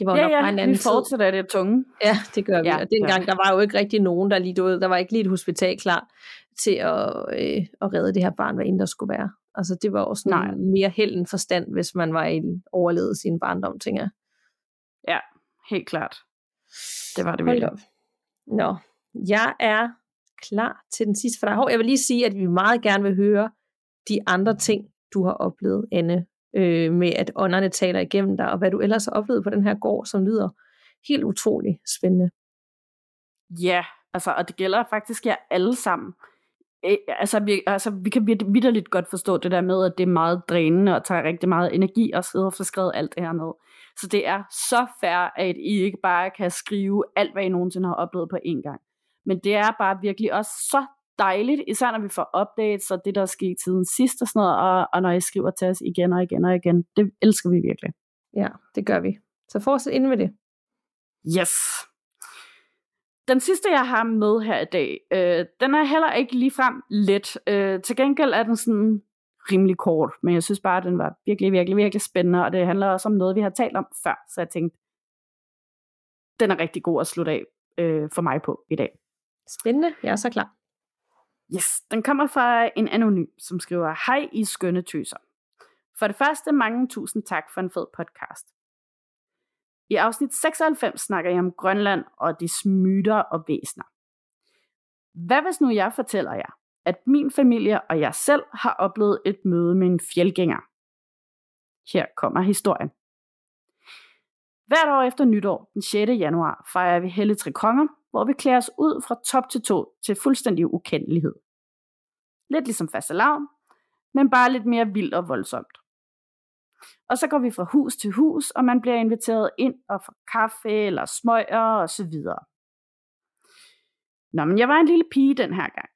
A: Det var ja, nok ja, en anden vi fortsætter det tunge.
B: Ja, det gør vi. Ja, og dengang, ja. der var jo ikke rigtig nogen, der lige døde. Der var ikke lige et hospital klar til at, øh, at redde det her barn, hvad end der skulle være. Altså, det var også Nej. mere held end forstand, hvis man var i overlevet sin barndom, tænker jeg.
A: Ja, helt klart. Det var det virkelig.
B: Nå, jeg er klar til den sidste for dig. Jeg vil lige sige, at vi meget gerne vil høre de andre ting, du har oplevet, Anne, øh, med at ånderne taler igennem dig, og hvad du ellers har oplevet på den her gård, som lyder helt utrolig spændende.
A: Ja, altså, og det gælder faktisk jer alle sammen. Øh, altså, vi, altså, vi kan vidderligt godt forstå det der med, at det er meget drænende og tager rigtig meget energi at sidde og få skrevet alt det her ned. Så det er så fair, at I ikke bare kan skrive alt, hvad I nogensinde har oplevet på én gang. Men det er bare virkelig også så dejligt, især når vi får updates og det, der er sket siden sidst og sådan noget, og, og når I skriver til os igen og igen og igen. Det elsker vi virkelig.
B: Ja, det gør vi. Så fortsæt ind med det.
A: Yes. Den sidste, jeg har med her i dag, øh, den er heller ikke ligefrem let. Øh, til gengæld er den sådan rimelig kort, men jeg synes bare, at den var virkelig, virkelig, virkelig spændende, og det handler også om noget, vi har talt om før, så jeg tænkte, den er rigtig god at slutte af øh, for mig på i dag.
B: Spændende, jeg er så klar.
A: Yes, den kommer fra en anonym, som skriver, Hej I skønne tøser. For det første, mange tusind tak for en fed podcast. I afsnit 96 snakker jeg om Grønland og de myter og væsner. Hvad hvis nu jeg fortæller jer, at min familie og jeg selv har oplevet et møde med en fjeldgænger? Her kommer historien. Hvert år efter nytår, den 6. januar, fejrer vi Helle Tre Konger, hvor vi klæder os ud fra top til to til fuldstændig ukendelighed. Lidt ligesom fastelavn, men bare lidt mere vildt og voldsomt. Og så går vi fra hus til hus, og man bliver inviteret ind og får kaffe eller smøger og så videre. Nå, men jeg var en lille pige den her gang.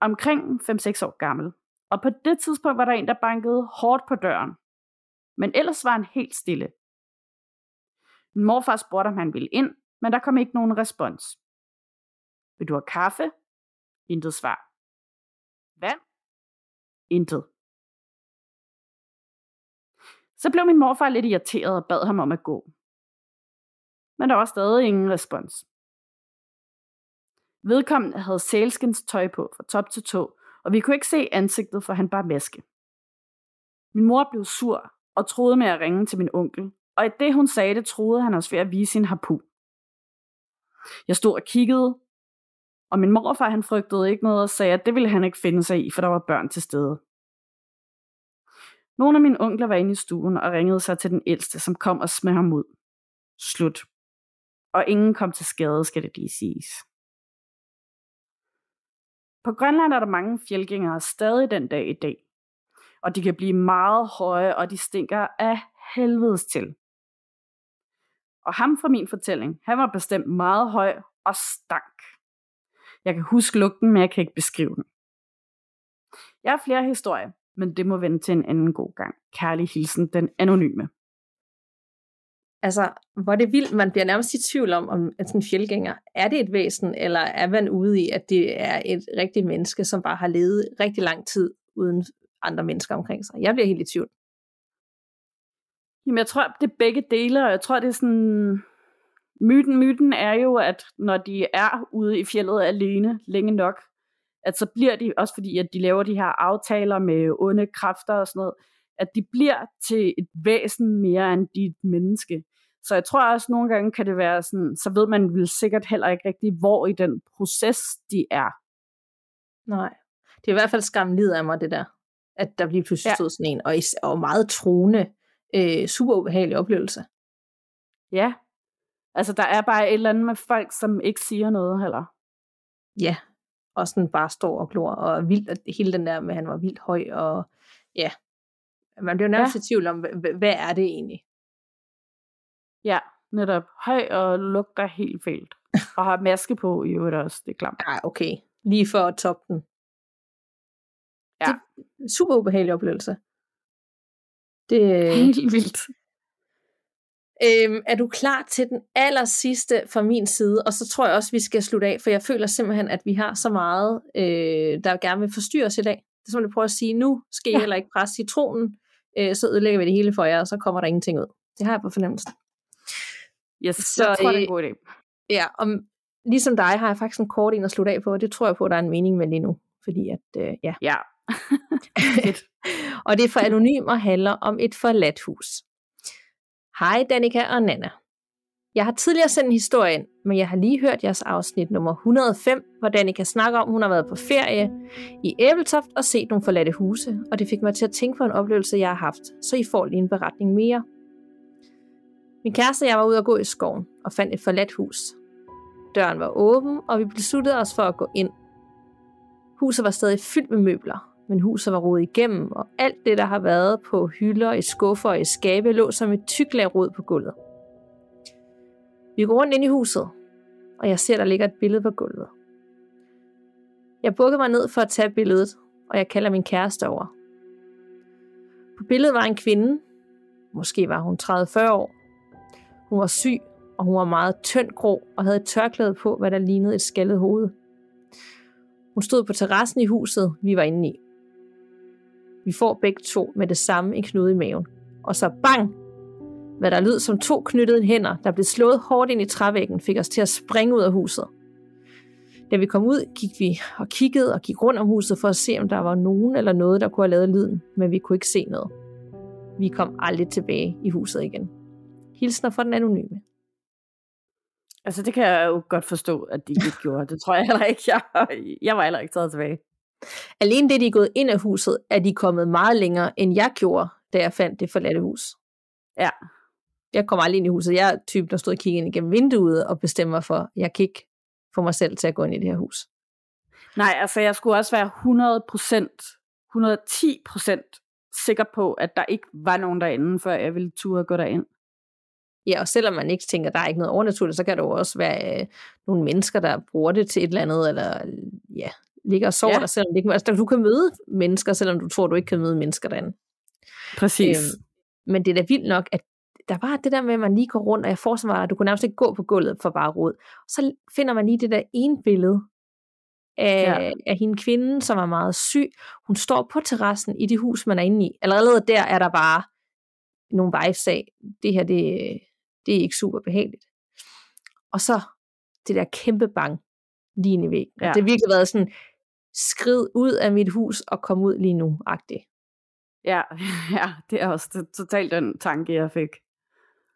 A: Omkring 5-6 år gammel. Og på det tidspunkt var der en, der bankede hårdt på døren. Men ellers var han helt stille. Min morfar spurgte, om han ville ind, men der kom ikke nogen respons. Vil du have kaffe? Intet svar. Vand? Intet. Så blev min morfar lidt irriteret og bad ham om at gå. Men der var stadig ingen respons. Vedkommende havde sælskens tøj på fra top til tå, og vi kunne ikke se ansigtet, for han bar maske. Min mor blev sur og troede med at ringe til min onkel, og i det hun sagde det, troede han også ved at vise sin harpu. Jeg stod og kiggede, og min morfar han frygtede ikke noget og sagde, at det ville han ikke finde sig i, for der var børn til stede. Nogle af mine onkler var inde i stuen og ringede sig til den ældste, som kom og smed ham ud. Slut. Og ingen kom til skade, skal det lige siges. På Grønland er der mange fjeldgængere stadig den dag i dag. Og de kan blive meget høje, og de stinker af helvedes til. Og ham fra min fortælling, han var bestemt meget høj og stank. Jeg kan huske lugten, men jeg kan ikke beskrive den. Jeg har flere historier, men det må vente til en anden god gang. Kærlig hilsen, den anonyme.
B: Altså, hvor det vildt, man bliver nærmest i tvivl om, om sådan en fjeldgænger, er det et væsen, eller er man ude i, at det er et rigtigt menneske, som bare har levet rigtig lang tid uden andre mennesker omkring sig? Jeg bliver helt i tvivl.
A: Jamen, jeg tror, det er begge dele, og jeg tror, det er sådan... Myten, myten er jo, at når de er ude i fjellet alene længe nok, at så bliver de, også fordi at de laver de her aftaler med onde kræfter og sådan noget, at de bliver til et væsen mere end dit menneske. Så jeg tror også nogle gange kan det være sådan, så ved man vel sikkert heller ikke rigtig, hvor i den proces de er.
B: Nej. Det er i hvert fald lid af mig, det der. At der bliver pludselig ja. stået sådan en, og, og meget troende, øh, super ubehagelig oplevelse.
A: Ja. Altså, der er bare et eller andet med folk, som ikke siger noget heller.
B: Ja, og sådan bare står og glor, og vildt, hele den der med, at han var vildt høj, og ja, man bliver nærmest ja. i tvivl om, hvad er det egentlig?
A: Ja, netop. Høj og lugter helt fælt. Og har maske på i øvrigt også, det er klart.
B: Ja, okay. Lige for at toppe den.
A: Ja.
B: Det er super ubehagelig oplevelse. Det,
A: Helt vildt.
B: Øhm, er du klar til den aller sidste fra min side? Og så tror jeg også, vi skal slutte af, for jeg føler simpelthen, at vi har så meget, øh, der gerne vil forstyrre os i dag. Det er som, jeg prøver at sige, nu skal I ja. heller ikke presse citronen, øh, så ødelægger vi det hele for jer, og så kommer der ingenting ud. Det har jeg på fornemmelsen.
A: Yes, så, jeg tror, det er en god idé.
B: Ja, og ligesom dig har jeg faktisk en kort en at slutte af på, og det tror jeg på, at der er en mening med lige nu. Fordi at, øh, ja.
A: Ja.
B: og det er for anonym og handler om et forladt hus. Hej Danika og Nana. Jeg har tidligere sendt en historie ind, men jeg har lige hørt jeres afsnit nummer 105, hvor Danika snakker om, at hun har været på ferie i Æbeltoft og set nogle forladte huse, og det fik mig til at tænke på en oplevelse, jeg har haft, så I får lige en beretning mere. Min kæreste og jeg var ude at gå i skoven og fandt et forladt hus. Døren var åben, og vi besluttede os for at gå ind. Huset var stadig fyldt med møbler, men huset var rodet igennem, og alt det, der har været på hylder, i skuffer og i skabe, lå som et tyk lag rod på gulvet. Vi går rundt ind i huset, og jeg ser, der ligger et billede på gulvet. Jeg bukkede mig ned for at tage billedet, og jeg kalder min kæreste over. På billedet var en kvinde. Måske var hun 30-40 år. Hun var syg, og hun var meget tynd grå og havde et tørklæde på, hvad der lignede et skaldet hoved. Hun stod på terrassen i huset, vi var inde i. Vi får begge to med det samme en knude i maven. Og så bang! Hvad der lød som to knyttede hænder, der blev slået hårdt ind i trævæggen, fik os til at springe ud af huset. Da vi kom ud, gik vi og kiggede og gik rundt om huset for at se, om der var nogen eller noget, der kunne have lavet lyden, men vi kunne ikke se noget. Vi kom aldrig tilbage i huset igen. Hilsner fra den anonyme.
A: Altså, det kan jeg jo godt forstå, at de ikke gjorde. Det tror jeg heller ikke. Jeg, jeg var heller ikke taget tilbage.
B: Alene det, de er gået ind af huset, er de kommet meget længere, end jeg gjorde, da jeg fandt det forladte hus.
A: Ja.
B: Jeg kom aldrig ind i huset. Jeg er typen, der stod og kiggede ind igennem vinduet og bestemmer for, at jeg kan ikke få mig selv til at gå ind i det her hus.
A: Nej, altså jeg skulle også være 100%, 110% sikker på, at der ikke var nogen derinde, før jeg ville turde gå derind.
B: Ja, og selvom man ikke tænker, at der er ikke noget overnaturligt, så kan der jo også være øh, nogle mennesker, der bruger det til et eller andet, eller ja, ligger og sover ja. der, selvom det ikke, altså, du kan møde mennesker, selvom du tror, du ikke kan møde mennesker derinde.
A: Præcis. Øhm,
B: men det er da vildt nok, at der var det der med, at man lige går rundt, og jeg forestiller mig, at du kunne nærmest ikke gå på gulvet for bare råd. Og så finder man lige det der ene billede af, ja. af hende kvinde, som er meget syg. Hun står på terrassen i det hus, man er inde i. Allerede der er der bare nogle vibes af, det her, det, det er ikke super behageligt. Og så det der kæmpe bang lige ind i væggen. Ja. Det har virkelig været sådan, skrid ud af mit hus og kom ud lige nu, agtigt.
A: Ja, ja, det er også totalt den tanke, jeg fik.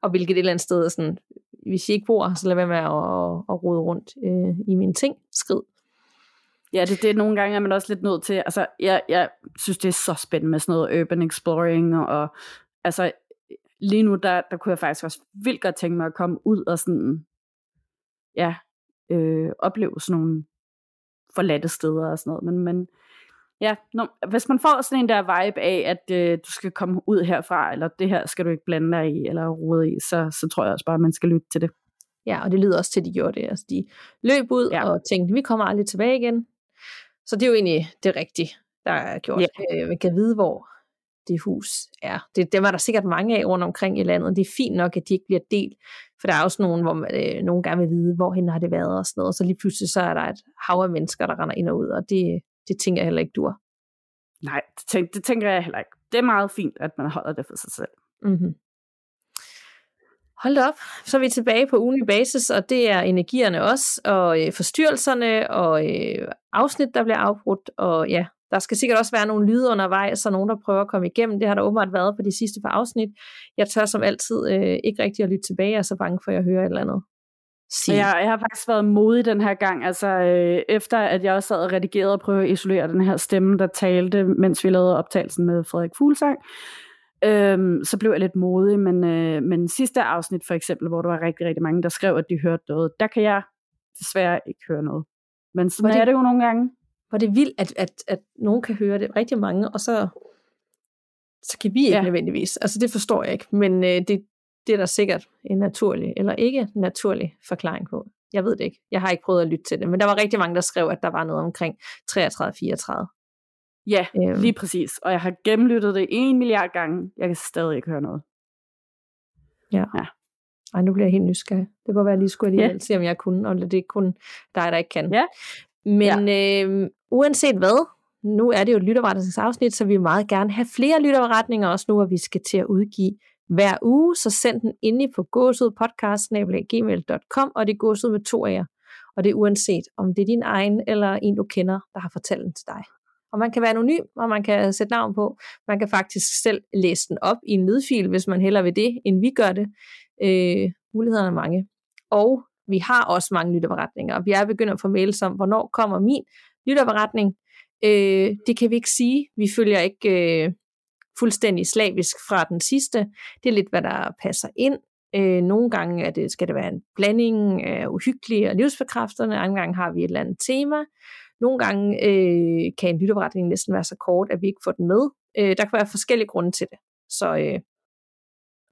B: Og hvilket et eller andet sted er sådan, hvis I ikke bor her, så lad være med at, at, at rode rundt øh, i mine ting. Skrid.
A: Ja, det, det nogle gange er man også lidt nødt til. Altså, jeg, jeg synes, det er så spændende med sådan noget urban exploring, og, og altså, lige nu, der, der kunne jeg faktisk også vildt godt tænke mig at komme ud og sådan, ja, øh, opleve sådan nogle forladte steder og sådan noget. Men, men ja, når, hvis man får sådan en der vibe af, at øh, du skal komme ud herfra, eller det her skal du ikke blande dig i, eller rode i, så, så tror jeg også bare, at man skal lytte til det.
B: Ja, og det lyder også til, at de gjorde det. Altså, de løb ud ja. og tænkte, vi kommer aldrig tilbage igen. Så det er jo egentlig det rigtige, der er gjort. Ja. Øh, man kan vide, hvor det hus er. Det, dem er der sikkert mange af rundt omkring i landet. Det er fint nok, at de ikke bliver delt, for der er også nogen, hvor man, øh, nogen gerne vil vide, hvorhen har det været og sådan noget. Og så lige pludselig så er der et hav af mennesker, der render ind og ud, og det, det tænker jeg heller ikke, du er.
A: Nej, det, tænker, det tænker jeg heller ikke. Det er meget fint, at man holder det for sig selv.
B: Mm-hmm. Hold op, så er vi tilbage på ugenlig basis, og det er energierne også, og øh, forstyrrelserne, og øh, afsnit, der bliver afbrudt, og ja, der skal sikkert også være nogle lyde undervejs, så nogen, der prøver at komme igennem. Det har der åbenbart været på de sidste par afsnit. Jeg tør som altid øh, ikke rigtig at lytte tilbage, jeg er så bange for, at jeg hører et eller andet.
A: Sige. Jeg, jeg har faktisk været modig den her gang, altså øh, efter at jeg også sad og redigerede og prøvede at isolere den her stemme, der talte, mens vi lavede optagelsen med Frederik Fuglsang, øhm, så blev jeg lidt modig, men, øh, men sidste afsnit for eksempel, hvor der var rigtig, rigtig mange, der skrev, at de hørte noget, der kan jeg desværre ikke høre noget. Men sådan det, er det jo nogle gange.
B: Hvor det er vildt, at, at, at nogen kan høre det, rigtig mange, og så, så kan vi ikke ja. nødvendigvis. Altså det forstår jeg ikke, men øh, det, det er der sikkert en naturlig, eller ikke naturlig forklaring på. Jeg ved det ikke. Jeg har ikke prøvet at lytte til det, men der var rigtig mange, der skrev, at der var noget omkring 33-34.
A: Ja, øhm. lige præcis. Og jeg har gennemlyttet det en milliard gange. Jeg kan stadig ikke høre noget.
B: Ja. ja. Ej, nu bliver jeg helt nysgerrig. Det kunne være, at jeg lige skulle alligevel ja. se, om jeg kunne, og det er kun dig, der ikke kan.
A: Ja.
B: Men ja. øh, uanset hvad, nu er det jo et lytterberetningsafsnit, så vi vil meget gerne have flere lytterberetninger, også nu, hvor vi skal til at udgive hver uge, så send den ind på gåsudpodcast.gmail.com, og det er gåsud med to af jer. Og det er uanset, om det er din egen eller en, du kender, der har fortalt den til dig. Og man kan være anonym, og man kan sætte navn på. Man kan faktisk selv læse den op i en lydfil, hvis man hellere vil det, end vi gør det. Øh, mulighederne er mange. Og vi har også mange lytterberetninger, og vi er begyndt at få mails om, hvornår kommer min lytterberetning. Øh, det kan vi ikke sige. Vi følger ikke øh, fuldstændig slavisk fra den sidste. Det er lidt, hvad der passer ind. Øh, nogle gange er det, skal det være en blanding af uhyggelige og livsbekræfterne, andre gange har vi et eller andet tema. Nogle gange øh, kan en lytterberetning næsten være så kort, at vi ikke får den med. Øh, der kan være forskellige grunde til det. Så øh,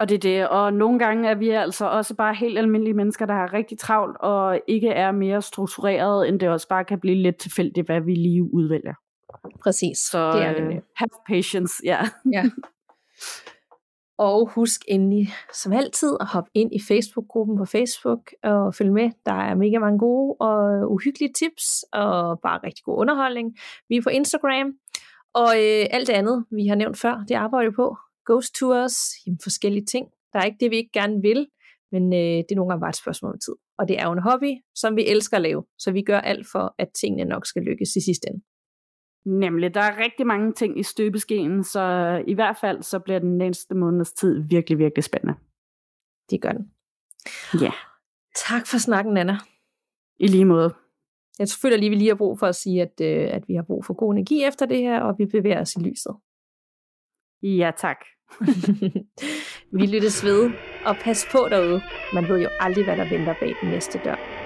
A: og det er det, og nogle gange er vi altså også bare helt almindelige mennesker, der har rigtig travlt, og ikke er mere struktureret, end det også bare kan blive lidt tilfældigt, hvad vi lige udvælger.
B: Præcis,
A: Så
B: det er
A: øh,
B: nemlig.
A: have patience, ja.
B: Ja. Og husk endelig, som altid, at hoppe ind i Facebook-gruppen på Facebook og følge med. Der er mega mange gode og uhyggelige tips, og bare rigtig god underholdning. Vi er på Instagram, og øh, alt det andet, vi har nævnt før, det arbejder vi på. Ghost tours, jamen, forskellige ting. Der er ikke det, vi ikke gerne vil, men øh, det er nogle gange bare et spørgsmål om tid. Og det er jo en hobby, som vi elsker at lave, så vi gør alt for, at tingene nok skal lykkes i sidste ende.
A: Nemlig, der er rigtig mange ting i støbeskeen, så i hvert fald så bliver den næste måneds tid virkelig, virkelig spændende.
B: Det gør den.
A: Ja,
B: Tak for snakken, Anna.
A: i lige måde.
B: Jeg føler lige, vi lige har brug for at sige, at, øh, at vi har brug for god energi efter det her, og vi bevæger os i lyset.
A: Ja, tak.
B: vi lyttes ved, og pas på derude. Man ved jo aldrig, hvad der venter bag den næste dør.